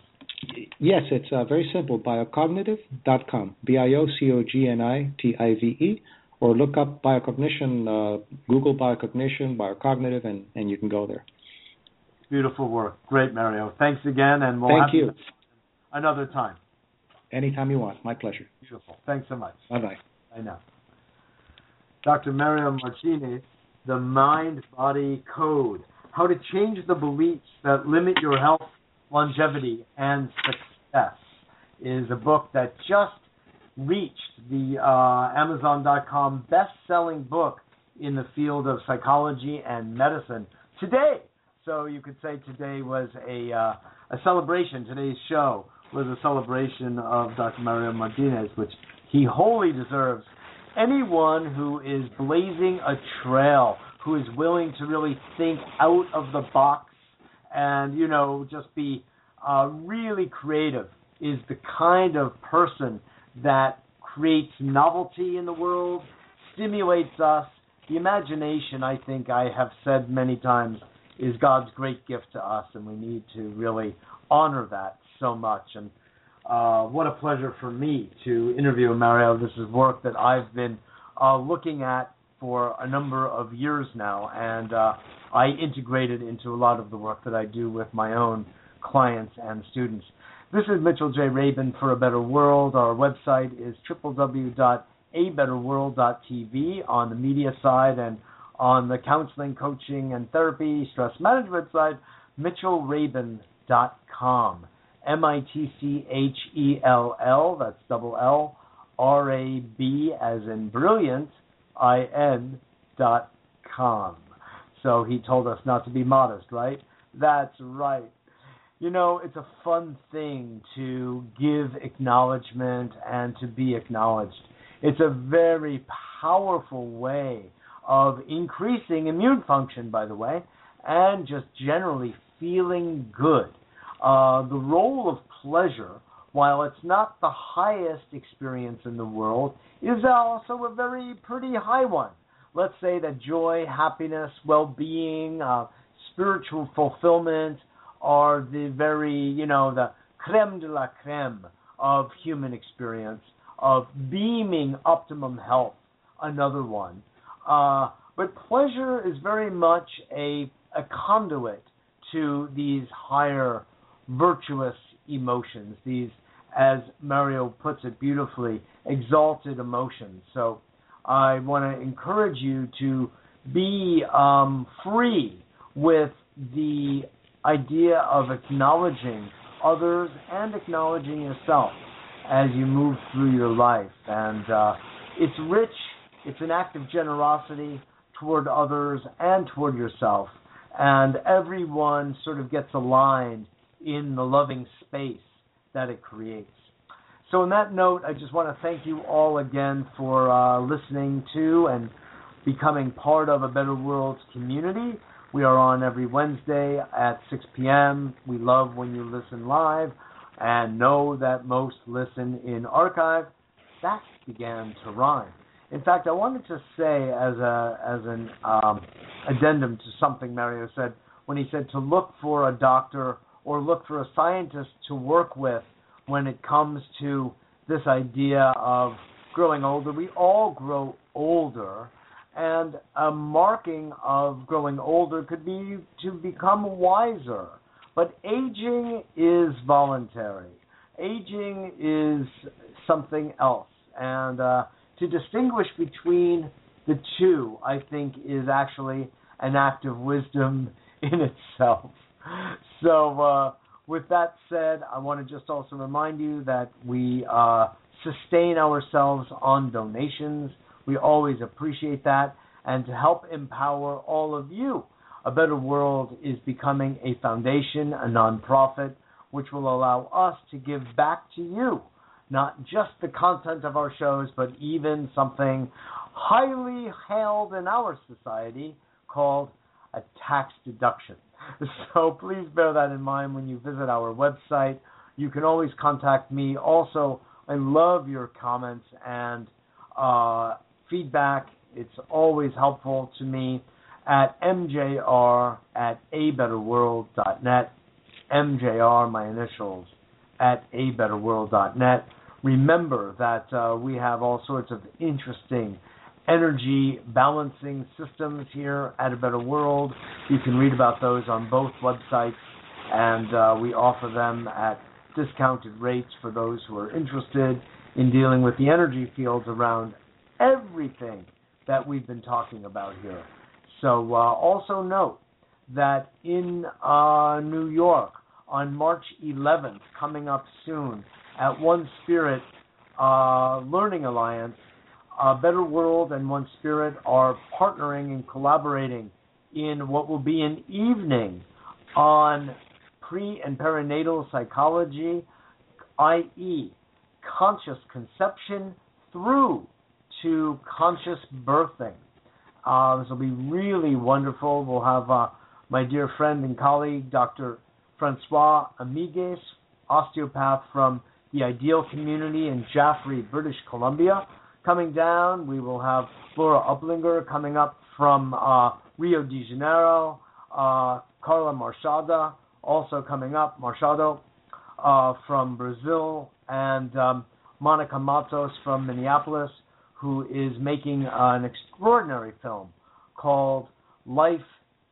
Yes, it's uh, very simple. Biocognitive.com. B-I-O-C-O-G-N-I-T-I-V-E. Or look up biocognition, uh, Google biocognition, biocognitive, and, and you can go there. Beautiful work. Great, Mario. Thanks again, and we'll Thank have you. another time. Anytime you want. My pleasure. Beautiful. Thanks so much. Bye bye. I know. Dr. Mario Martinez, The Mind Body Code How to Change the Beliefs That Limit Your Health, Longevity, and Success is a book that just reached the uh, Amazon.com best selling book in the field of psychology and medicine today. So you could say today was a, uh, a celebration. Today's show was a celebration of Dr. Mario Martinez, which he wholly deserves anyone who is blazing a trail, who is willing to really think out of the box and, you know, just be uh, really creative, is the kind of person that creates novelty in the world, stimulates us. The imagination, I think I have said many times, is God's great gift to us, and we need to really honor that so much. And uh, what a pleasure for me to interview Mario. This is work that I've been uh, looking at for a number of years now, and uh, I integrate it into a lot of the work that I do with my own clients and students. This is Mitchell J. Rabin for A Better World. Our website is www.abetterworld.tv on the media side and on the counseling, coaching, and therapy, stress management side, mitchellrabin.com. M I T C H E L L, that's double L, R A B as in brilliant, I N dot com. So he told us not to be modest, right? That's right. You know, it's a fun thing to give acknowledgement and to be acknowledged. It's a very powerful way of increasing immune function, by the way, and just generally feeling good. Uh, the role of pleasure, while it's not the highest experience in the world, is also a very pretty high one. Let's say that joy, happiness, well being, uh, spiritual fulfillment are the very, you know, the creme de la creme of human experience, of beaming optimum health, another one. Uh, but pleasure is very much a, a conduit to these higher virtuous emotions, these, as Mario puts it beautifully, exalted emotions. So I want to encourage you to be um, free with the idea of acknowledging others and acknowledging yourself as you move through your life. And uh, it's rich, it's an act of generosity toward others and toward yourself. And everyone sort of gets aligned in the loving space that it creates. So, on that note, I just want to thank you all again for uh, listening to and becoming part of a Better World community. We are on every Wednesday at 6 p.m. We love when you listen live and know that most listen in archive. That began to rhyme. In fact, I wanted to say as a as an um, addendum to something Mario said when he said to look for a doctor or look for a scientist to work with when it comes to this idea of growing older. We all grow older, and a marking of growing older could be to become wiser. But aging is voluntary. Aging is something else, and uh, to distinguish between the two, I think, is actually an act of wisdom in itself. So, uh, with that said, I want to just also remind you that we uh, sustain ourselves on donations. We always appreciate that. And to help empower all of you, A Better World is becoming a foundation, a nonprofit, which will allow us to give back to you not just the content of our shows, but even something highly hailed in our society called a tax deduction. So please bear that in mind when you visit our website. You can always contact me. Also, I love your comments and uh, feedback. It's always helpful to me at mjr at abetterworld.net. MJR, my initials, at abetterworld.net. Remember that uh, we have all sorts of interesting energy balancing systems here at A Better World. You can read about those on both websites, and uh, we offer them at discounted rates for those who are interested in dealing with the energy fields around everything that we've been talking about here. So, uh, also note that in uh, New York on March 11th, coming up soon, at One Spirit uh, Learning Alliance, uh, Better World and One Spirit are partnering and collaborating in what will be an evening on pre and perinatal psychology, i.e., conscious conception through to conscious birthing. Uh, this will be really wonderful. We'll have uh, my dear friend and colleague, Dr. Francois Amigues, osteopath from the Ideal Community in Jaffrey, British Columbia, coming down. We will have Laura Uplinger coming up from uh, Rio de Janeiro, uh, Carla Marchada also coming up, Marchado uh, from Brazil, and um, Monica Matos from Minneapolis, who is making an extraordinary film called Life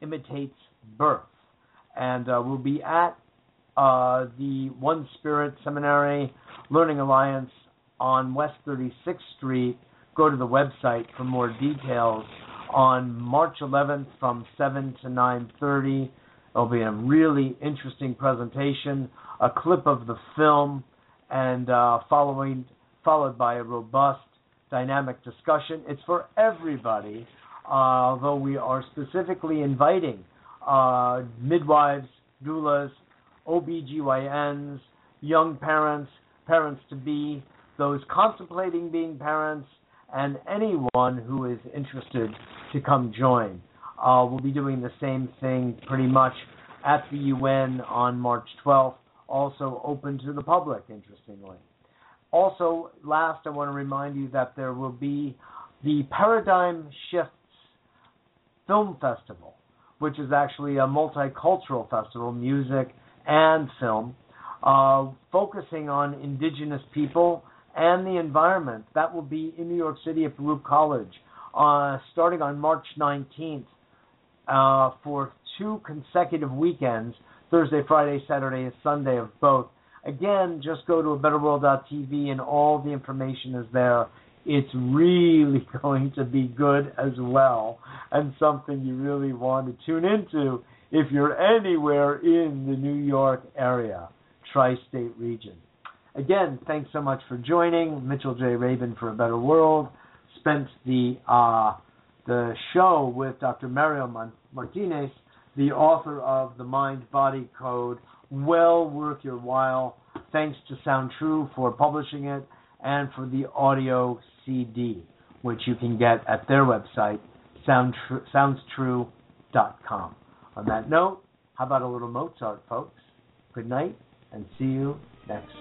Imitates Birth. And uh, we'll be at uh, the One Spirit Seminary Learning Alliance on West 36th Street. Go to the website for more details on March 11th from 7 to 9:30. It'll be a really interesting presentation, a clip of the film, and uh, following followed by a robust, dynamic discussion. It's for everybody, uh, although we are specifically inviting uh, midwives, doulas, OBGYNs, young parents, parents to be, those contemplating being parents, and anyone who is interested to come join. Uh, we'll be doing the same thing pretty much at the UN on March 12th, also open to the public, interestingly. Also, last, I want to remind you that there will be the Paradigm Shifts Film Festival, which is actually a multicultural festival, music and film, uh, focusing on indigenous people and the environment. That will be in New York City at Baruch College, uh, starting on March 19th uh, for two consecutive weekends Thursday, Friday, Saturday, and Sunday of both. Again, just go to a betterworld.tv and all the information is there. It's really going to be good as well and something you really want to tune into if you're anywhere in the New York area, tri state region. Again, thanks so much for joining. Mitchell J. Rabin for a Better World. Spent the uh, the show with Dr. Mario Martinez, the author of The Mind Body Code. Well worth your while. Thanks to Sounds True for publishing it and for the audio CD, which you can get at their website, soundstrue.com. On that note, how about a little Mozart, folks? Good night, and see you next